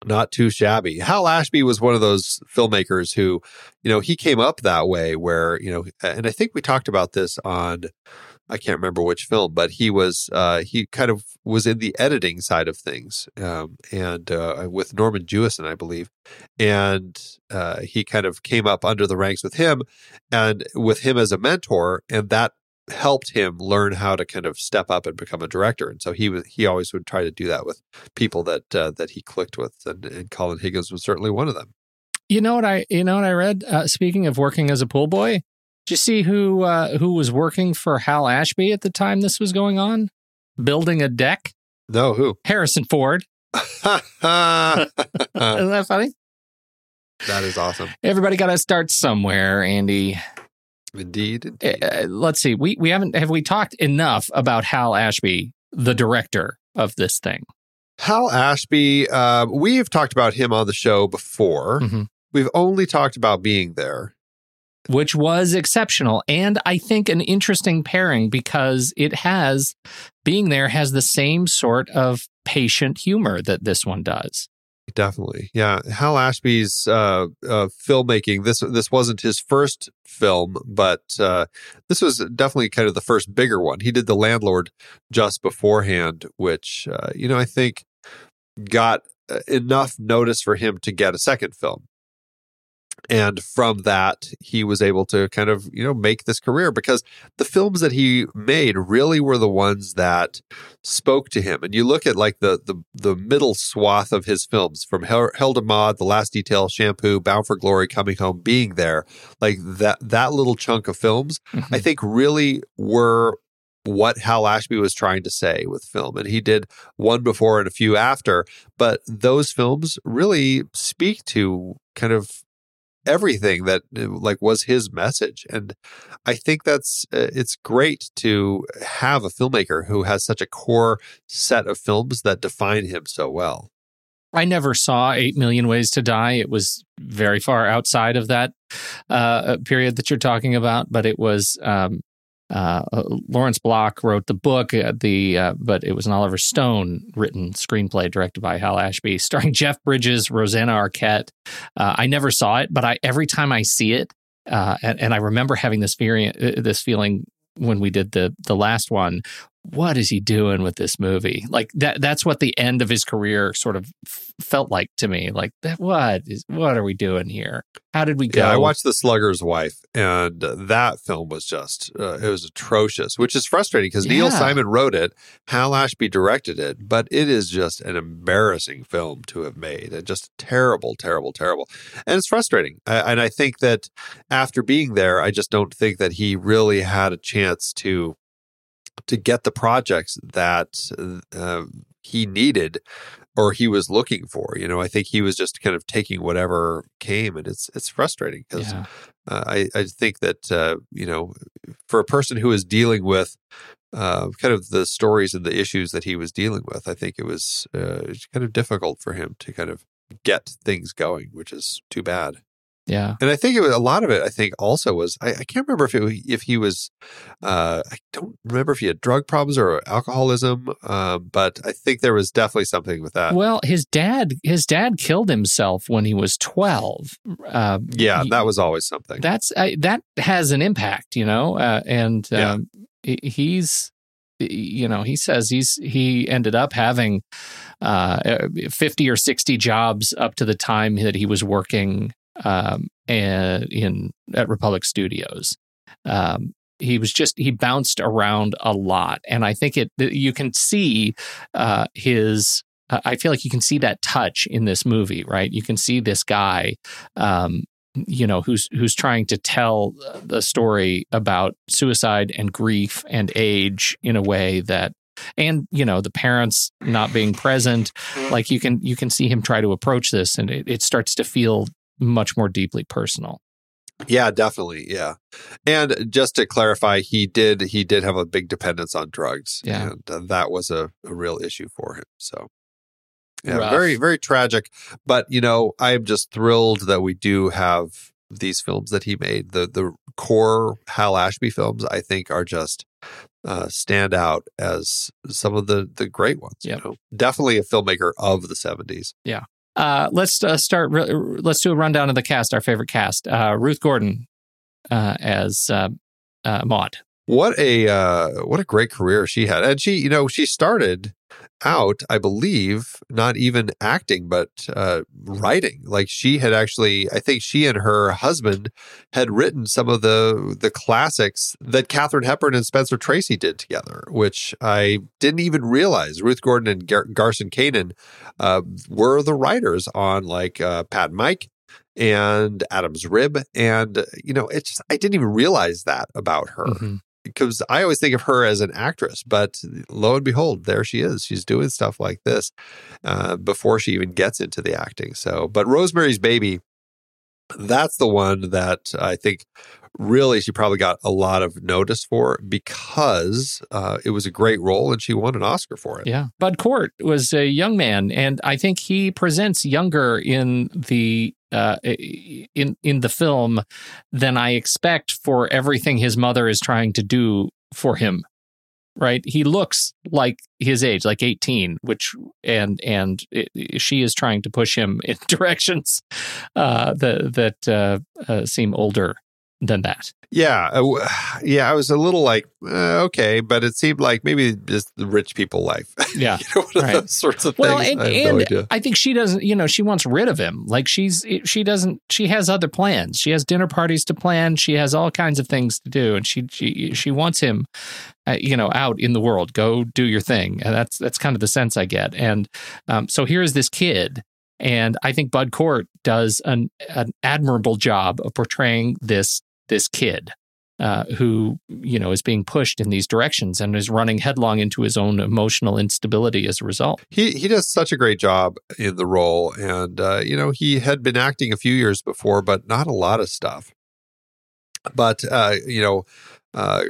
not too shabby. Hal Ashby was one of those filmmakers who, you know, he came up that way where, you know, and I think we talked about this on I can't remember which film, but he was uh, he kind of was in the editing side of things, um, and uh, with Norman Jewison, I believe, and uh, he kind of came up under the ranks with him, and with him as a mentor, and that helped him learn how to kind of step up and become a director. And so he was he always would try to do that with people that uh, that he clicked with, and, and, Colin Higgins was certainly one of them. You know what I you know what I read? Uh, speaking of working as a pool boy, did you see who uh, who was working for Hal Ashby at the time this was going on, building a deck? No, who? Harrison Ford. Isn't that funny? That is awesome. Everybody got to start somewhere, Andy. Indeed. indeed. Uh, let's see. We we haven't have we talked enough about Hal Ashby, the director of this thing. Hal Ashby, uh, we've talked about him on the show before. Mm-hmm. We've only talked about being there, which was exceptional, and I think an interesting pairing because it has being there has the same sort of patient humor that this one does. Definitely. Yeah, Hal Ashby's uh, uh, filmmaking. This this wasn't his first film, but uh, this was definitely kind of the first bigger one. He did The Landlord just beforehand, which uh, you know I think got uh, enough notice for him to get a second film and from that he was able to kind of you know make this career because the films that he made really were the ones that spoke to him and you look at like the the, the middle swath of his films from Hel- Helda Maude, The Last Detail, Shampoo, Bound for Glory, Coming Home, Being There, like that that little chunk of films, Mhm. I think really were what Hal Ashby was trying to say with film. And he did one before and a few after, but those films really speak to kind of everything that uh, like was his message and i think that's uh, it's great to have a filmmaker who has such a core set of films that define him so well I never saw Eight Million Ways to Die. It was very far outside of that uh, period that you're talking about, but it was. Um, uh, Lawrence Block wrote the book, uh, the uh, but it was an Oliver Stone written screenplay directed by Hal Ashby, starring Jeff Bridges, Rosanna Arquette. Uh, I never saw it, but I every time I see it, uh, and, and I remember having this feeling, this feeling when we did the the last one. What is he doing with this movie? Like that that's what the end of his career sort of f- felt like to me. Like that what is what are we doing here? How did we go? yeah i watched the slugger's wife and uh, that film was just uh, it was atrocious which is frustrating because neil simon wrote it hal ashby directed it but it is just an embarrassing film to have made and just terrible terrible terrible and it's frustrating I, and i think that after being there i just don't think that he really had a chance to to get the projects that uh, he needed or he was looking for you know i think he was just kind of taking whatever came and it's it's frustrating because Yeah. uh, I, I think that uh, you know for a person who is dealing with uh, kind of the stories and the issues that he was dealing with i think it was uh, kind of difficult for him to kind of get things going which is too bad Yeah. and I think it was a lot of it. I think also was I, I can't remember if it, if he was uh, I don't remember if he had drug problems or alcoholism, um, but I think there was definitely something with that. Well, his dad his dad killed himself when he was 12. Uh, yeah, he- that was always something. that's I, that has an impact, you know. Uh, and Yeah. um, he- he's you know, he says he's he ended up having uh 50 or 60 jobs up to the time that he was working um and in at Republic Studios. Um he was just he bounced around a lot and I think it you can see uh his I feel like you can see that touch in this movie, right? You can see this guy um you know who's who's trying to tell the story about suicide and grief and age in a way that and you know the parents not being present like you can you can see him try to approach this and it, it starts to feel much more deeply personal yeah, definitely. Yeah, and just to clarify, he did he did have a big dependence on drugs, Yeah. and uh, that was a, a real issue for him. So. Yeah, Rough. very, very tragic. But you know, I'm just thrilled that we do have these films that he made. The the core Hal Ashby films, I think, are just uh, stand out as some of the the great ones. Yep. You know, definitely a filmmaker of the '70s. Uh let's uh, start re- let's do a rundown of the cast our favorite cast. Uh ruth gordon uh as uh, maude What a uh, what a great career she had, and she, you know, she started out, I believe, not even acting, but uh, writing. Like she had actually, I think she and her husband had written some of the the classics that Katharine Hepburn and Spencer Tracy did together, which I didn't even realize. Ruth Gordon and Gar- Garson Kanin uh, were the writers on like uh, Pat Mike and Adam's Rib, and you know, it's just, I didn't even realize that about her Mhm. Because I always think of her as an actress, but lo and behold, there she is. She's doing stuff like this uh, before she even gets into the acting. So, but Rosemary's Baby, that's the one that I think really she probably got a lot of notice for because uh, it was a great role and she won an Oscar for it. Yeah. Bud Cort was a young man, and I think he presents younger in the uh, in in the film than I expect for everything his mother is trying to do for him. right? He looks like his age, like 18, which and and it, she is trying to push him in directions uh, that that uh, uh, seem older than that. Yeah, uh, yeah. I was a little like, uh, okay, but it seemed like maybe just the rich people life. Yeah, you know, right. those sorts of Well, things. and, I have no and. I think she doesn't. You know, she wants rid of him. Like she's she doesn't. She has other plans. She has dinner parties to plan. She has all kinds of things to do, and she she she wants him, uh, you know, out in the world. Go do your thing. And that's that's kind of the sense I get. And um, so here is this kid. And I think Bud Cort does an, an admirable job of portraying this this kid uh, who you know is being pushed in these directions and is running headlong into his own emotional instability as a result. he he does such a great job in the role, and uh, you know he had been acting a few years before, but not a lot of stuff. But uh, you know, uh,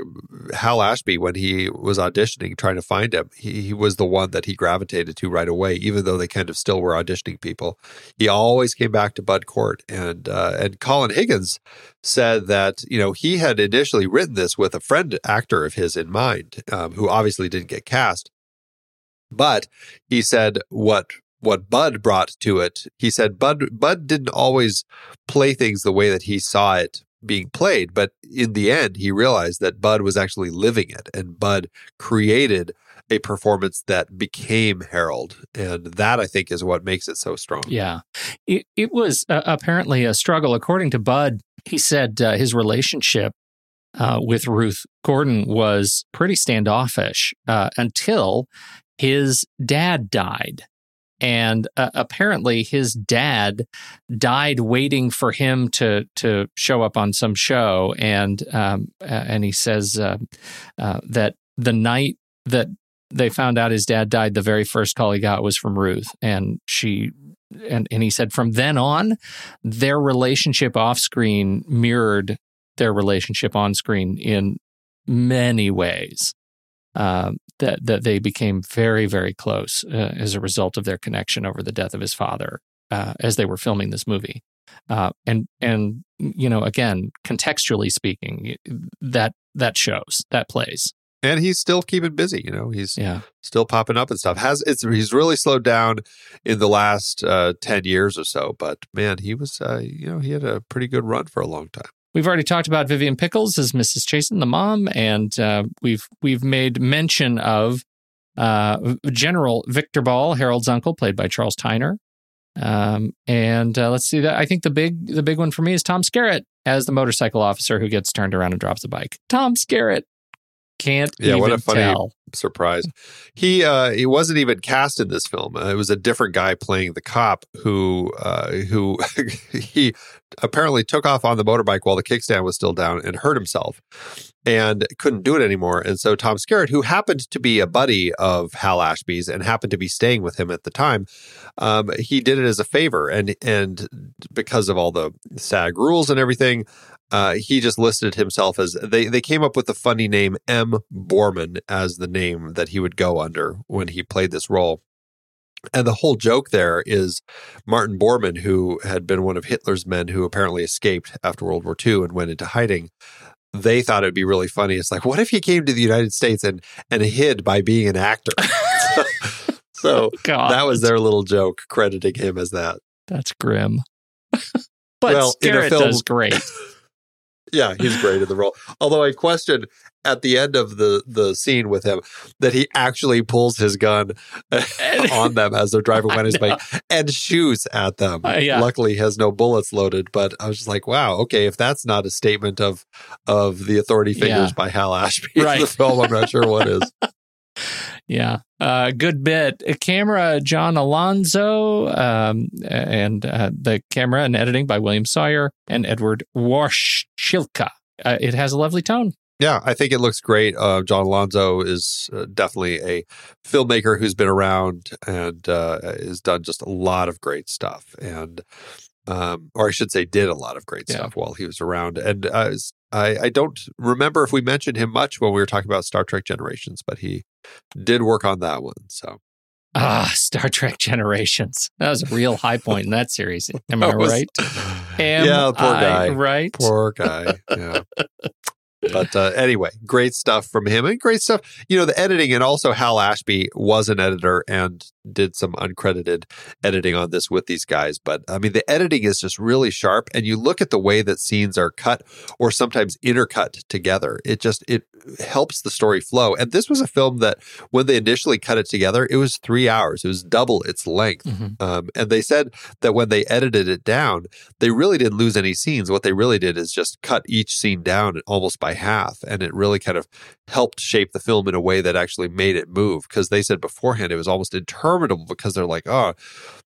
Hal Ashby, when he was auditioning, trying to find him, he, he was the one that he gravitated to right away. Even though they kind of still were auditioning people, he always came back to Bud Cort. And uh, and Colin Higgins said that you know he had initially written this with a friend actor of his in mind, um, who obviously didn't get cast. But he said what what Bud brought to it. He said Bud Bud didn't always play things the way that he saw it being played, but in the end he realized that Bud was actually living it and Bud created a performance that became Harold and that I think is what makes it so strong. Yeah. It, it was uh, apparently a struggle. According to Bud, he said uh, his relationship uh, with Ruth Gordon was pretty standoffish uh, until his dad died. And uh, apparently, his dad died waiting for him to to show up on some show, and um, uh, and he says uh, uh, that the night that they found out his dad died, the very first call he got was from Ruth, and she and and he said from then on, their relationship off screen mirrored their relationship on screen in many ways. Uh, that that they became very very close uh, as a result of their connection over the death of his father uh, as they were filming this movie, uh, and and you know again contextually speaking that that shows that plays And he's still keeping busy, you know. He's yeah still popping up and stuff. Has it's he's really slowed down in the last uh, 10 years or so, but man, he was uh, you know, he had a pretty good run for a long time. We've already talked about Vivian Pickles as Mrs. Chasen, the mom, and uh, we've we've made mention of uh, General Victor Ball, Harold's uncle, played by Charles Tyner. Um, and uh, let's see that. I think the big the big one for me is Tom Skerritt as the motorcycle officer who gets turned around and drops the bike. Tom Skerritt can't Yeah, even what a funny- tell. Surprise. He uh he wasn't even cast in this film. Uh, it was a different guy playing the cop who uh who he apparently took off on the motorbike while the kickstand was still down and hurt himself and couldn't do it anymore. And so Tom Skerritt, who happened to be a buddy of Hal Ashby's and happened to be staying with him at the time, um, he did it as a favor. And and because of all the SAG rules and everything, uh, he just listed himself as they they came up with the funny name M. Borman as the name that he would go under when he played this role. And the whole joke there is Martin Bormann, who had been one of Hitler's men who apparently escaped after World War II and went into hiding. They thought it'd be really funny. It's like, what if he came to the United States and and hid by being an actor? so God, that was their little joke, crediting him as that. that's grim. but Well, film- does great. Yeah, he's great in the role. Although I question at the end of the the scene with him that he actually pulls his gun on them as they're driving on his bike and shoots at them. Uh, yeah. Luckily, he has no bullets loaded. But I was just like, wow, okay, if that's not a statement of of the authority figures Yeah. by Hal Ashby in Right. the film, I'm not sure what is. Yeah, uh, good bit. Uh, Camera John Alonzo, um, and uh, the camera and editing by William Sawyer and Edward Warschilka. Uh, it has a lovely tone. Yeah, I think it looks great. Uh, John Alonzo is uh, definitely a filmmaker who's been around and uh, has done just a lot of great stuff. And, um, or I should say, did a lot of great Yeah. stuff while he was around. And uh, I, I don't remember if we mentioned him much when we were talking about Star Trek Generations, but he did work on that one. So Ah, Star Trek Generations. That was a real high point in that series. Am I was- right? Am yeah, poor I guy. right? Poor guy. Yeah. But uh, anyway, great stuff from him and great stuff. You know, the editing and also Hal Ashby was an editor and did some uncredited editing on this with these guys. But I mean, the editing is just really sharp. And you look at the way that scenes are cut or sometimes intercut together. It just, it helps the story flow. And this was a film that when they initially cut it together, it was three hours. It was double its length. Mhm. Um, and they said that when they edited it down, they really didn't lose any scenes. What they really did is just cut each scene down almost by half. And it really kind of helped shape the film in a way that actually made it move. Because they said beforehand it was almost interminable because they're like, oh,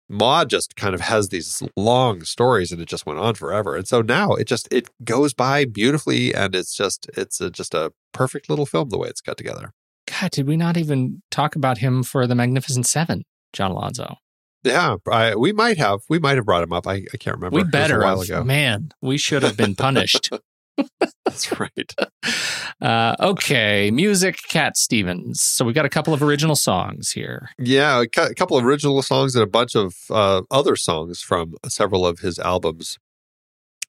Maude just kind of has these long stories and it just went on forever. And so now it just it goes by beautifully and it's just it's a, just a perfect little film the way it's cut together. God, did we not even talk about him for the Magnificent Seven, John Alonzo? Yeah, I, we might have we might have brought him up. I, I can't remember. We better a while have. ago. Man, we should have been punished. That's right. uh, okay, music, Cat Stevens. So we've got a couple of original songs here. Yeah, a cou- a couple of original songs and a bunch of uh, other songs from several of his albums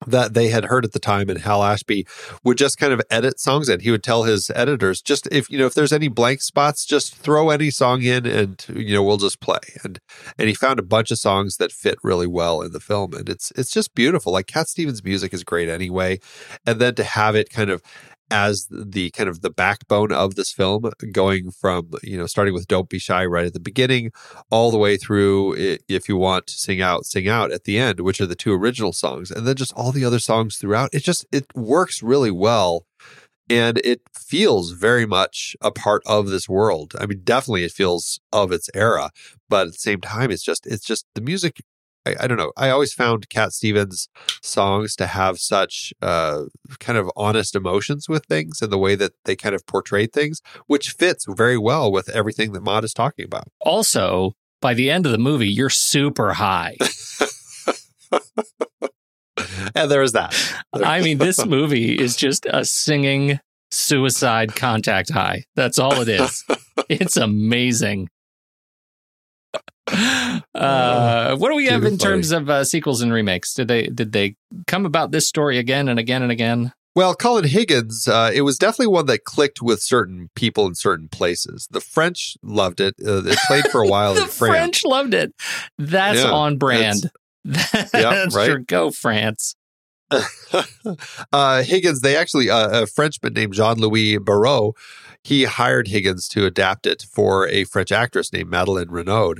that they had heard at the time. And Hal Ashby would just kind of edit songs in. He would tell his editors, just if you know if there's any blank spots, just throw any song in, and you know we'll just play. And and he found a bunch of songs that fit really well in the film, and it's it's just beautiful. Like Cat Stevens' music is great anyway, and then to have it kind of as the kind of the backbone of this film going from you know starting with don't be shy right at the beginning all the way through if you want to sing out sing out at the end which are the two original songs and then just all the other songs throughout. It just it works really well and it feels very much a part of this world. I mean definitely it feels of its era but at the same time it's just it's just the music I, I don't know. I always found Cat Stevens songs to have such uh, kind of honest emotions with things and the way that they kind of portrayed things, which fits very well with everything that Maude is talking about. Also, by the end of the movie, you're super high. And there is that. I mean, this movie is just a singing suicide contact high. That's all it is. It's amazing. Uh, what do we have in terms of uh, sequels and remakes? Did they did they come about this story again and again and again? Well, Colin Higgins, uh, it was definitely one that clicked with certain people in certain places. The French loved it. Uh, it played for a while the in France. French loved it. That's Yeah, on brand. That's right. your go, France. uh, Higgins, they actually, uh, a Frenchman named Jean Louis Barrault, he hired Higgins to adapt it for a French actress named Madeleine Renaud,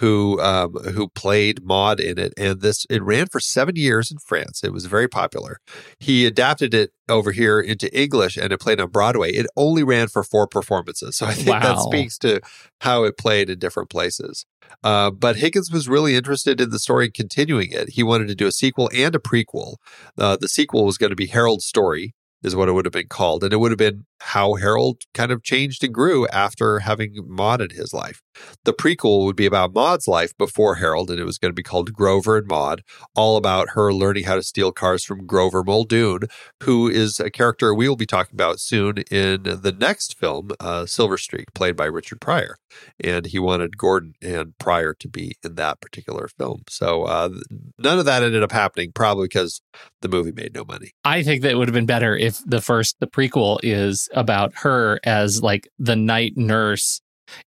who um, who played Maude in it. And this it ran for seven years in France. It was very popular. He adapted it over here into English, and it played on Broadway. It only ran for four performances, so I think that speaks to how it played in different places. Uh, but Higgins was really interested in the story and continuing it. He wanted to do a sequel and a prequel. Uh, the sequel was going to be Harold's story, is what it would have been called. And it would have been how Harold kind of changed and grew after having in his life. The prequel would be about Maude's life before Harold, and it was going to be called Grover and Maud, all about her learning how to steal cars from Grover Muldoon, who is a character we will be talking about soon in the next film, uh, Silver Streak, played by Richard Pryor. And he wanted Gordon and Pryor to be in that particular film. So uh, none of that ended up happening, probably because the movie made no money. I think that would have been better if the first, the prequel is about her as like the night nurse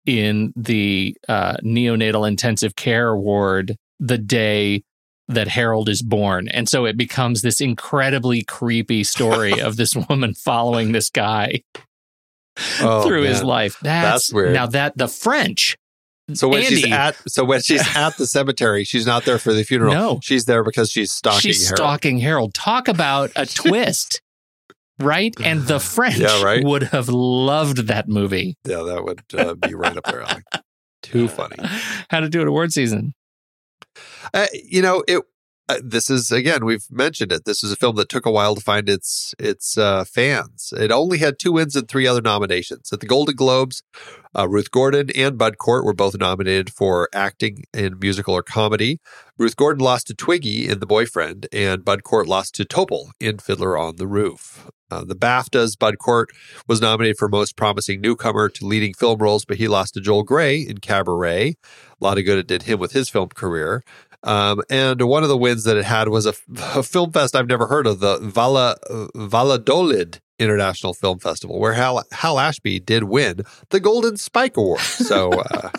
in the uh, neonatal intensive care ward the day that Harold is born. And so it becomes this incredibly creepy story of this woman following this guy Oh, through his life. That's, That's weird. Now that the French, So when she's at so when she's at the cemetery, she's not there for the funeral. No. she's there because she's stalking. she's Harold. stalking Harold. Talk about a twist. Right? And the French Yeah, right. would have loved that movie. Yeah, that would uh, be right up there. Too funny. How to do it award season. Uh, you know, it. Uh, this is again, we've mentioned it. This is a film that took a while to find its its uh, fans. It only had two wins and three other nominations at the Golden Globes. Uh, Ruth Gordon and Bud Cort were both nominated for acting in musical or comedy. Ruth Gordon lost to Twiggy in The Boyfriend, and Bud Cort lost to Topol in Fiddler on the Roof. Uh, the BAFTAs, Bud Cort was nominated for Most Promising Newcomer to leading film roles, but he lost to Joel Grey in Cabaret. A lot of good it did him with his film career. Um, and one of the wins that it had was a, a film fest I've never heard of, the Vala, Valladolid International Film Festival, where Hal, Hal Ashby did win the Golden Spike Award. So uh,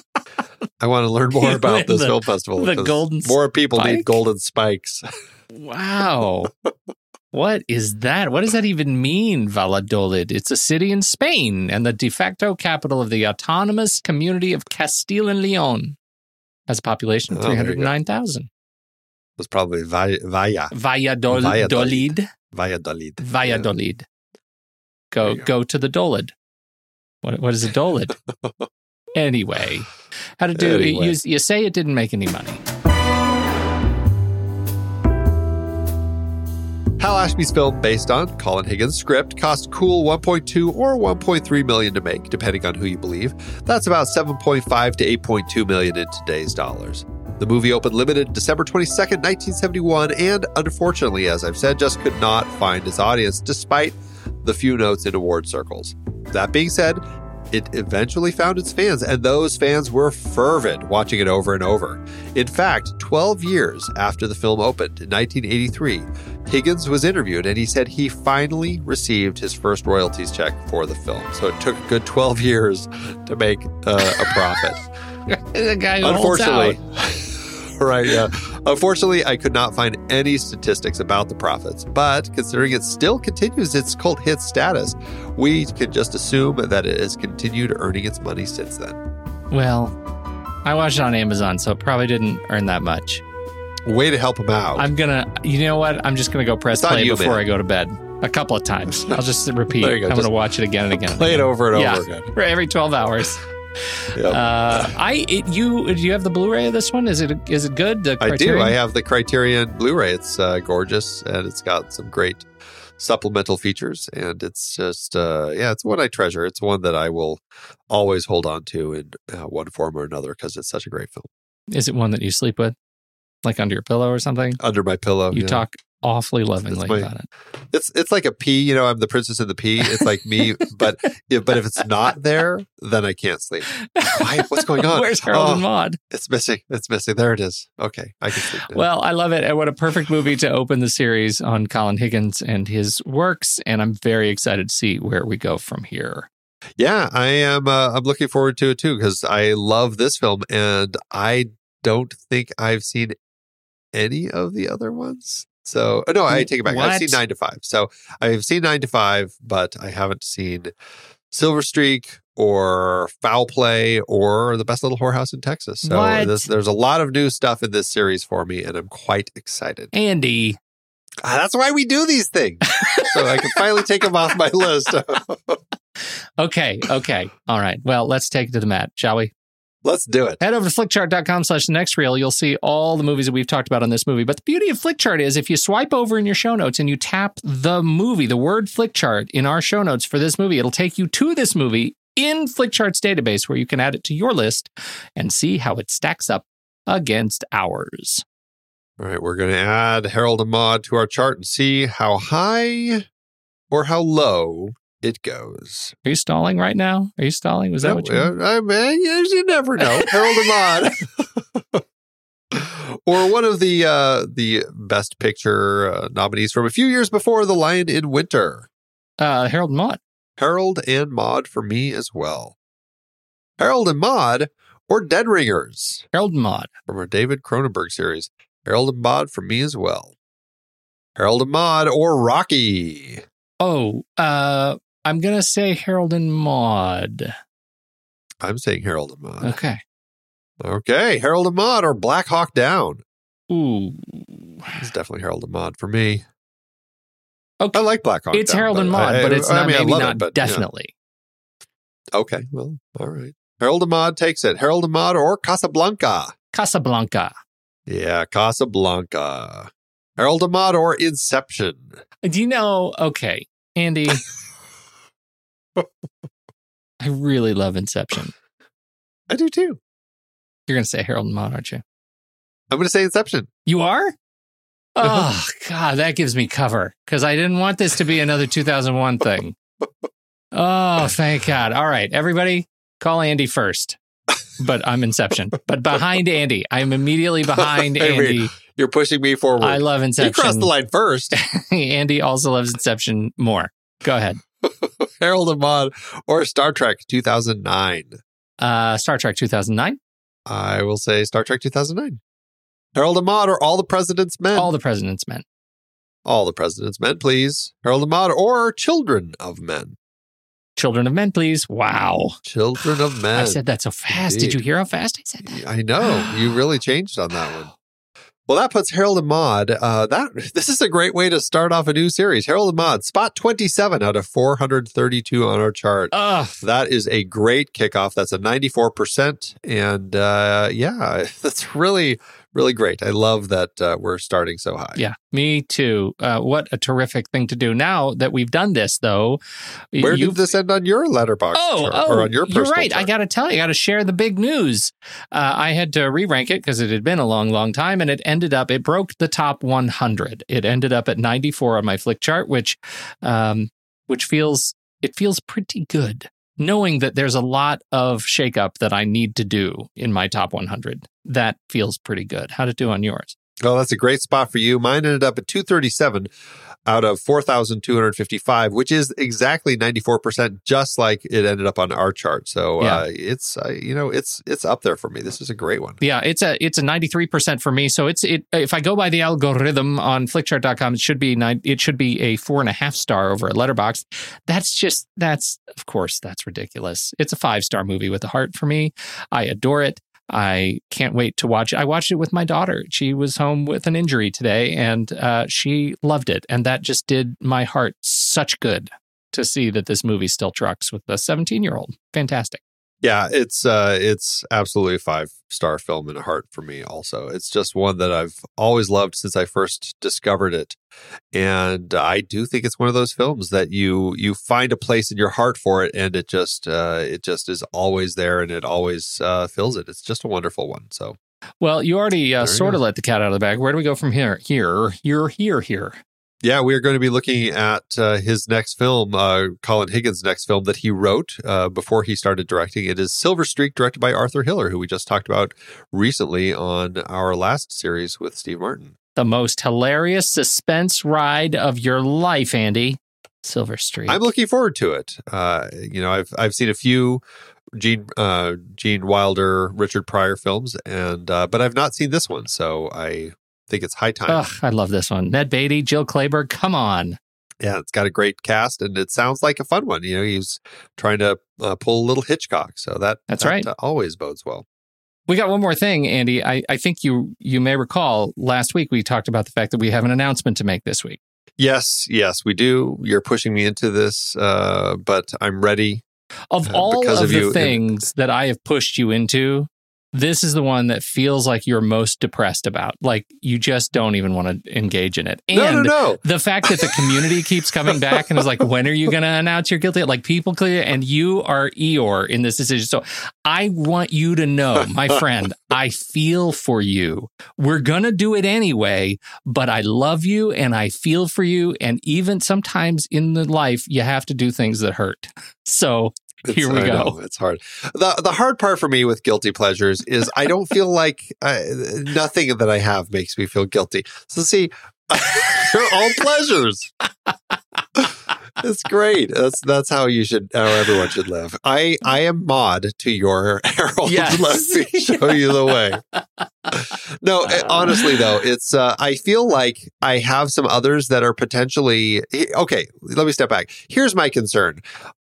I want to learn more about this the- film festival. the Golden more people Spike? need golden spikes. Wow. what is that? What does that even mean, Valladolid? It's a city in Spain and the de facto capital of the autonomous community of Castile and Leon. Has a population of Oh, there you go. 309,000. It was probably Vaya, Vaya, Valladolid. Valladolid. Valladolid. Valladolid. Valladolid. Go, go. go to the Dolid. What, what is a Dolid? anyway, how to do Anyway. you, you say it didn't make any money. Hal Ashby's film, based on Colin Higgins' script, cost cool 1.2 or 1.3 million to make, depending on who you believe. That's about 7.5 to 8.2 million in today's dollars. The movie opened limited December 22nd, 1971, and unfortunately, as I've said, just could not find its audience despite the few notes in award circles. That being said, it eventually found its fans, and those fans were fervent watching it over and over. In fact, 12 years after the film opened in 1983, Higgins was interviewed and he said he finally received his first royalties check for the film. So it took a good 12 years to make uh, a profit. the guy Unfortunately, right, yeah. Unfortunately, I could not find any statistics about the profits, but considering it still continues its cult hit status, we can just assume that it has continued earning its money since then. Well, I watched it on Amazon, so it probably didn't earn that much. Way to help him out. I'm gonna, you know what? I'm just gonna go press play you, before man. I go to bed a couple of times. I'll just repeat. Go. I'm Just gonna watch it again and again. and Play it over and Yeah. over again. for every 12 hours. Yep. Uh, I it, you do you have the Blu-ray of this one? Is it is it good? The I do. I have the Criterion Blu-ray. It's uh, gorgeous and it's got some great supplemental features. And it's just, uh, yeah, it's one I treasure. It's one that I will always hold on to in uh, one form or another because it's such a great film. Is it one that you sleep with, like under your pillow or something? Under my pillow, You yeah. talk awfully lovingly my- about it. It's it's like a pea. You know, I'm the princess of the pea. It's like me, but if, but if it's not there, then I can't sleep. Why? What's going on? Where's Harold Oh, and Maude? It's missing. It's missing. There it is. Okay, I can sleep. Now. Well, I love it. And what a perfect movie to open the series on Colin Higgins and his works. And I'm very excited to see where we go from here. Yeah, I am. Uh, I'm looking forward to it too because I love this film, and I don't think I've seen any of the other ones. So uh, no, I take it back. I've seen Nine to Five. So I've seen Nine to Five, but I haven't seen Silver Streak or Foul Play or The Best Little Whorehouse in Texas. So this, there's a lot of new stuff in this series for me, and I'm quite excited. Andy, Ah, that's why we do these things, so I can finally take them off my list. okay, okay. All right. Well, let's take it to the mat, shall we? Let's do it. Head over to flickchart.com slash the next reel. You'll see all the movies that we've talked about on this movie. But the beauty of Flickchart is if you swipe over in your show notes and you tap the movie, the word Flickchart in our show notes for this movie, it'll take you to this movie in Flickchart's database where you can add it to your list and see how it stacks up against ours. All right, we're going to add Harold and Maude to our chart and see how high or how low it goes. Are you stalling right now? Are you stalling? Was that No, what you uh, I mean, you you never know. Harold and Maude. or one of the uh, the best picture uh, nominees from a few years before The Lion in Winter. uh, Harold and Maude. Harold and Maude for me as well. Harold and Maude or Dead Ringers Harold and Maude. from our David Cronenberg series. Harold and Maude for me as well. Harold and Maude or Rocky. Oh, uh, I'm going to say Harold and Maude. I'm saying Harold and Maude. Okay. Okay, Harold and Maude or Black Hawk Down. Ooh. It's definitely Harold and Maude for me. Okay. I like Black Hawk It's Down, Harold and Maude, I- but I- it's I not mean, maybe love it, not but, yeah. definitely. Okay, well, all right. Harold and Maude takes it. Harold and Maude or Casablanca. Casablanca. Yeah, Casablanca. Harold and Maude or Inception. Do you know? Okay, Andy. I really love Inception. I do too. You're going to say Harold and Maude, aren't you? I'm going to say Inception. You are? Oh, God, that gives me cover because I didn't want this to be another 2001 thing. Oh, thank God. All right, everybody, call Andy first. But I'm Inception. But behind Andy. I'm immediately behind wait. Andy. You're pushing me forward. I love Inception. you crossed the line first. Andy also loves Inception more. Go ahead. Harold and Maude or Star Trek 2009? Uh, Star Trek 2009. I will say Star Trek 2009. Harold and Maude or All the President's Men? All the President's Men. All the President's Men, please. Harold and Maude or Children of Men? Children of Men, please. Wow. Children of Men. I said that so fast. Did you hear how fast I said that? I know you really changed on that one. Well, that puts Harold and Maude. Uh, that this is a great way to start off a new series. Harold and Maude, spot twenty-seven out of four hundred thirty-two on our chart. Ugh. That is a great kickoff. That's a ninety-four percent, and uh, yeah, that's really, really great. I love that uh, we're starting so high. Yeah, me too. Uh, what a terrific thing to do. Now that we've done this, though, Where did this end on your Letterboxd Oh, chart, oh, or on your you're right. I got to tell you, I got to share the big news. Uh, I had to re-rank it because it had been a long, long time, and it ended up it broke the top 100. It ended up at 94 on my Flickchart, which, um, which feels it feels pretty good, knowing that there's a lot of shakeup that I need to do in my top 100. That feels pretty good. How'd it do on yours? Oh, that's a great spot for you. Mine ended up at 237 out of 4,255, which is exactly 94%, just like it ended up on our chart. So Yeah. uh, it's, uh, you know, it's it's up there for me. This is a great one. Yeah, it's a it's a 93% for me. So it's it if I go by the algorithm on flickchart.com, it should be nine it should be a four and a half star over at Letterboxd. That's just that's of course that's ridiculous. It's a five star movie with a heart for me. I adore it. I can't wait to watch it. I watched it with my daughter. She was home with an injury today and uh, she loved it. And that just did my heart such good to see that this movie still trucks with a 17 year old. Fantastic. Yeah, it's uh, it's absolutely a five star film in a heart for me. Also, it's just one that I've always loved since I first discovered it, and I do think it's one of those films that you you find a place in your heart for it, and it just uh, it just is always there, and it always uh, fills it. It's just a wonderful one. So Well, you already uh, sort of let the cat out of the bag. Where do we go from here? Here, here, here, here. Yeah, we are going to be looking at uh, his next film, uh, Colin Higgins' next film that he wrote uh, before he started directing. It is Silver Streak, directed by Arthur Hiller, who we just talked about recently on our last series with Steve Martin. The most hilarious suspense ride of your life, Andy. Silver Streak. I'm looking forward to it. Uh, you know, I've I've seen a few Gene uh, Gene Wilder, Richard Pryor films, and uh, but I've not seen this one, so I think it's high time. Ugh, I love this one. Ned Beatty, Jill Clayburgh. Come on. Yeah, it's got a great cast, and it sounds like a fun one. You know, he's trying to uh, pull a little Hitchcock, so that That's that, right. uh, always bodes well. We got one more thing, Andy. I, I think you you may recall last week we talked about the fact that we have an announcement to make this week. Yes, yes, we do. You're pushing me into this, uh, but I'm ready. Of Uh, all of, of the you- things that I have pushed you into, this is the one that feels like you're most depressed about. Like you just don't even want to engage in it. And no, no, no. the fact that the community keeps coming back and is like, when are you going to announce you're guilty? Like people clear, and you are Eeyore in this decision. So I want you to know, my friend, I feel for you. We're going to do it anyway, but I love you and I feel for you. And even sometimes in the life, you have to do things that hurt. So here we I go. know, it's hard. the The hard part for me with guilty pleasures is I don't feel like uh, nothing that I have makes me feel guilty. So see, they're all pleasures. It's great. That's that's how you should, how everyone should live. I I am Maude to your Harold. Yes. Let me show you the way. No, eh, honestly though, it's uh, I feel like I have some others that are potentially okay. Let me step back. Here's my concern.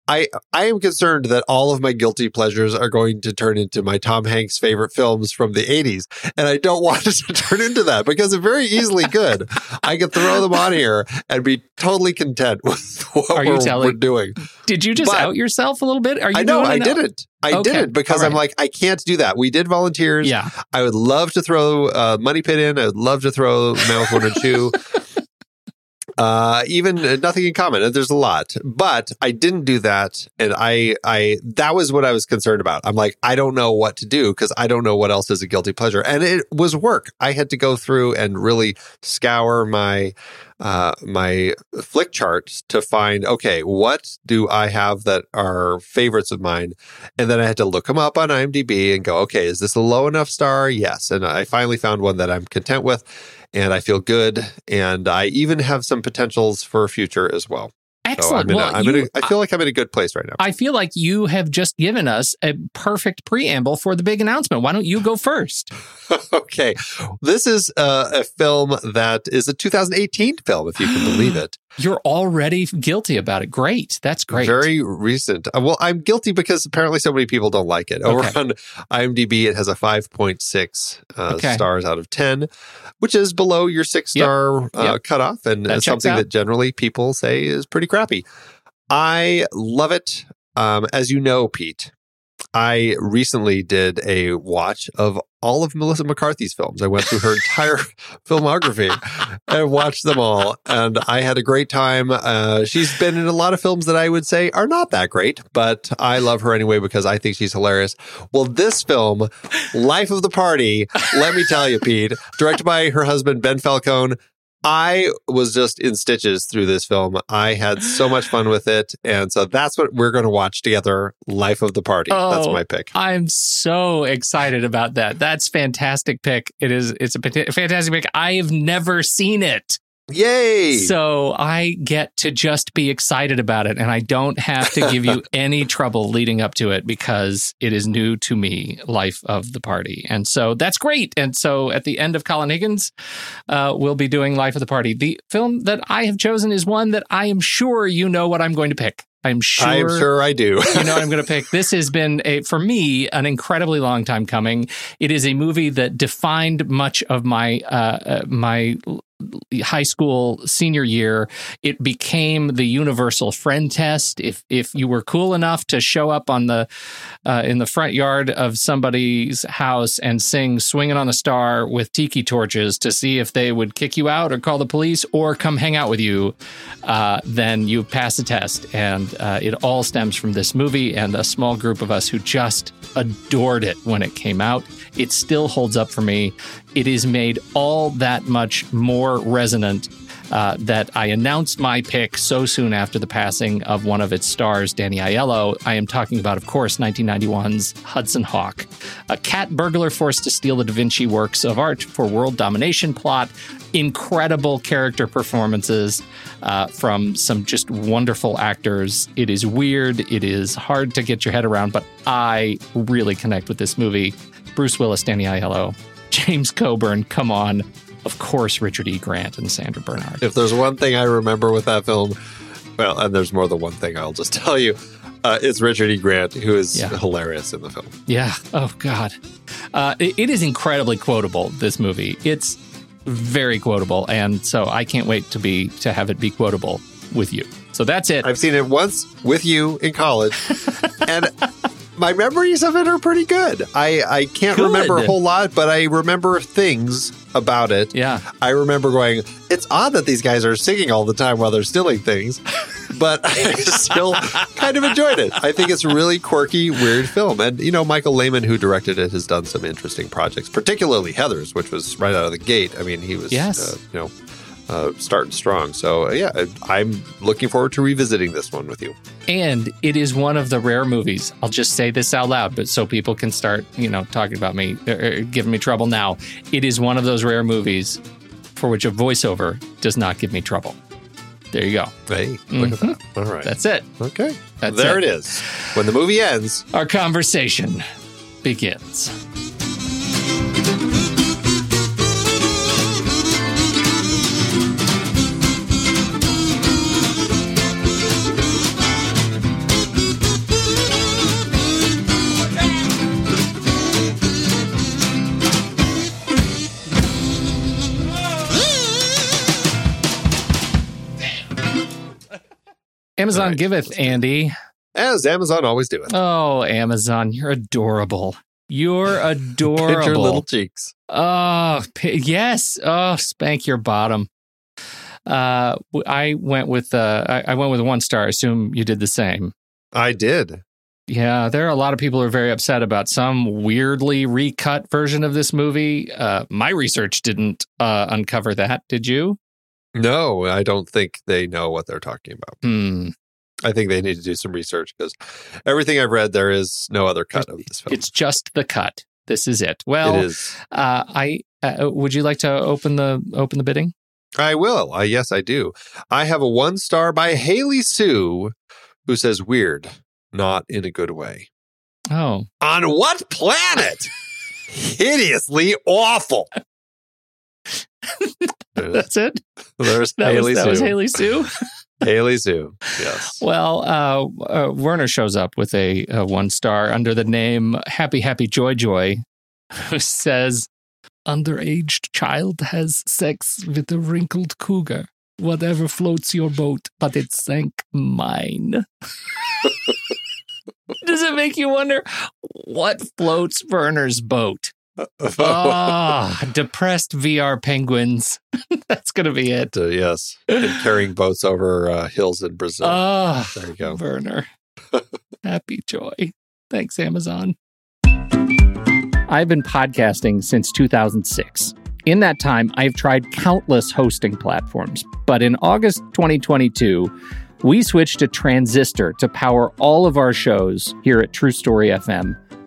I I am concerned that all of my guilty pleasures are going to turn into my Tom Hanks favorite films from the 80s. And I don't want it to turn into that because it very easily could. I could throw them on here and be totally content with what Are you we're, telling- we're doing. Did you just But- out yourself a little bit? Are you I know I didn't. I Okay, didn't because all I'm like, I can't do that. We did volunteers. Yeah. I would love to throw uh, Money Pit in. I would love to throw with One and Two. Uh, even uh, nothing in common. Uh, There's a lot, but I didn't do that, and I, I that was what I was concerned about. I'm like, I don't know what to do because I don't know what else is a guilty pleasure, and it was work. I had to go through and really scour my, uh, my Flickcharts to find okay, what do I have that are favorites of mine, and then I had to look them up on IMDb and go, okay, is this a low enough star? Yes, and I finally found one that I'm content with and I feel good. And I even have some potentials for future as well. Excellent. I'm Well, a, I'm you- a, I feel like I'm in a good place right now. I feel like you have just given us a perfect preamble for the big announcement. Why don't you go first? okay. This is uh, a film that is a 2018 film, if you can believe it. You're already guilty about it. Great. That's great. Very recent. Uh, Well, I'm guilty because apparently so many people don't like it. Over Okay. on IMDb, it has a 5.6 uh, Okay. stars out of 10, which is below your six Yep. star uh, Yep. cutoff and That something that generally people say is pretty crappy. I love it. Um, as you know, Pete, I recently did a watch of all of Melissa McCarthy's films. I went through her entire filmography and watched them all, and I had a great time. Uh, she's been in a lot of films that I would say are not that great, but I love her anyway because I think she's hilarious. Well, this film, Life of the Party, let me tell you, Pete, directed by her husband Ben Falcone. I was just in stitches through this film. I had so much fun with it. And so that's what we're going to watch together Life of the Party. that's Oh, my pick. I'm so excited about that. That's fantastic pick. It is. It's a fantastic pick. I have never seen it, Yay! so I get to just be excited about it, and I don't have to give you any trouble leading up to it because it is new to me. Life of the Party, and so that's great. And so at the end of Colin Higgins, uh, we'll be doing Life of the Party. The film that I have chosen is one that I am sure you know what I'm going to pick. I'm sure. I'm sure I do. you know what I'm going to pick. This has been a for me an incredibly long time coming. It is a movie that defined much of my uh, uh, my high school senior year. It became the universal friend test. If if you were cool enough to show up on the uh, in the front yard of somebody's house and sing "Swinging on a Star" with tiki torches to see if they would kick you out or call the police or come hang out with you, uh, then you pass the test. And uh, it all stems from this movie and a small group of us who just adored it when it came out. It still holds up for me. It is made all that much more resonant uh, that I announced my pick so soon after the passing of one of its stars, Danny Aiello. I am talking about, of course, 1991's Hudson Hawk, a cat burglar forced to steal the Da Vinci works of art for world domination plot. Incredible character performances uh, from some just wonderful actors. It is weird. It is hard to get your head around, but I really connect with this movie. Bruce Willis, Danny Aiello, James Coburn, come on. Of course, Richard E. Grant and Sandra Bernhard. if there's one thing I remember with that film, well, and there's more than one thing, I'll just tell you. Uh, it's Richard E. Grant, who is Yeah. hilarious in the film. Yeah. Oh God. Uh, it, it is incredibly quotable. This movie. It's very quotable, and so I can't wait to be to have it be quotable with you. So that's it. I've seen it once with you in college, and my memories of it are pretty good. I, I can't Good. remember a whole lot, but I remember things about it. yeah. I remember going, it's odd that these guys are singing all the time while they're stealing things, but I still kind of enjoyed it. I think it's a really quirky, weird film. And, you know, Michael Lehmann, who directed it, has done some interesting projects, particularly Heathers, which was right out of the gate. I mean, he was, Yes. uh, you know, uh, starting strong. So, uh, yeah, I'm looking forward to revisiting this one with you. And it is one of the rare movies. I'll just say this out loud, but so people can start, you know, talking about me, or, or giving me trouble now. It is one of those rare movies for which a voiceover does not give me trouble. There you go. Hey, look at that. All right. That's it. okay. That's there it. it is. When the movie ends, Our conversation begins. Amazon right. giveth, Andy. as Amazon always do it. Oh, Amazon, you're adorable. You're adorable. Pinch your little cheeks. Oh, p- yes. Oh, spank your bottom. Uh, I went with uh, I, I went with one star. I assume you did the same. I did. Yeah, there are a lot of people who are very upset about some weirdly recut version of this movie. Uh, my research didn't uh, uncover that. Did you? No, I don't think they know what they're talking about. Hmm. I think they need to do some research because everything I've read, there is no other cut of this film. It's just the cut. This is it. Well, it is. Uh, I uh, would you like to open the open the bidding? I will. Uh, yes, I do. I have a one star by Haley Sue, who says weird, not in a good way. Oh, On what planet? Hideously awful. that's it. there's That Haley was that Sue. was Haley Sue. Haley Sue. Yes. Well, uh, uh, Werner shows up with a, a one star under the name Happy Happy Joy Joy, who says, "Underaged child has sex with a wrinkled cougar. Whatever floats your boat, but it sank mine." Does it make you wonder what floats Werner's boat? Ah, depressed VR penguins. That's gonna be it. Uh, yes. And carrying boats over uh, hills in Brazil. Ah, there you go. Werner. Happy joy. Thanks, Amazon. I've been podcasting since 2006. In that time, I've tried countless hosting platforms, but in August 2022, we switched to Transistor to power all of our shows here at True Story FM,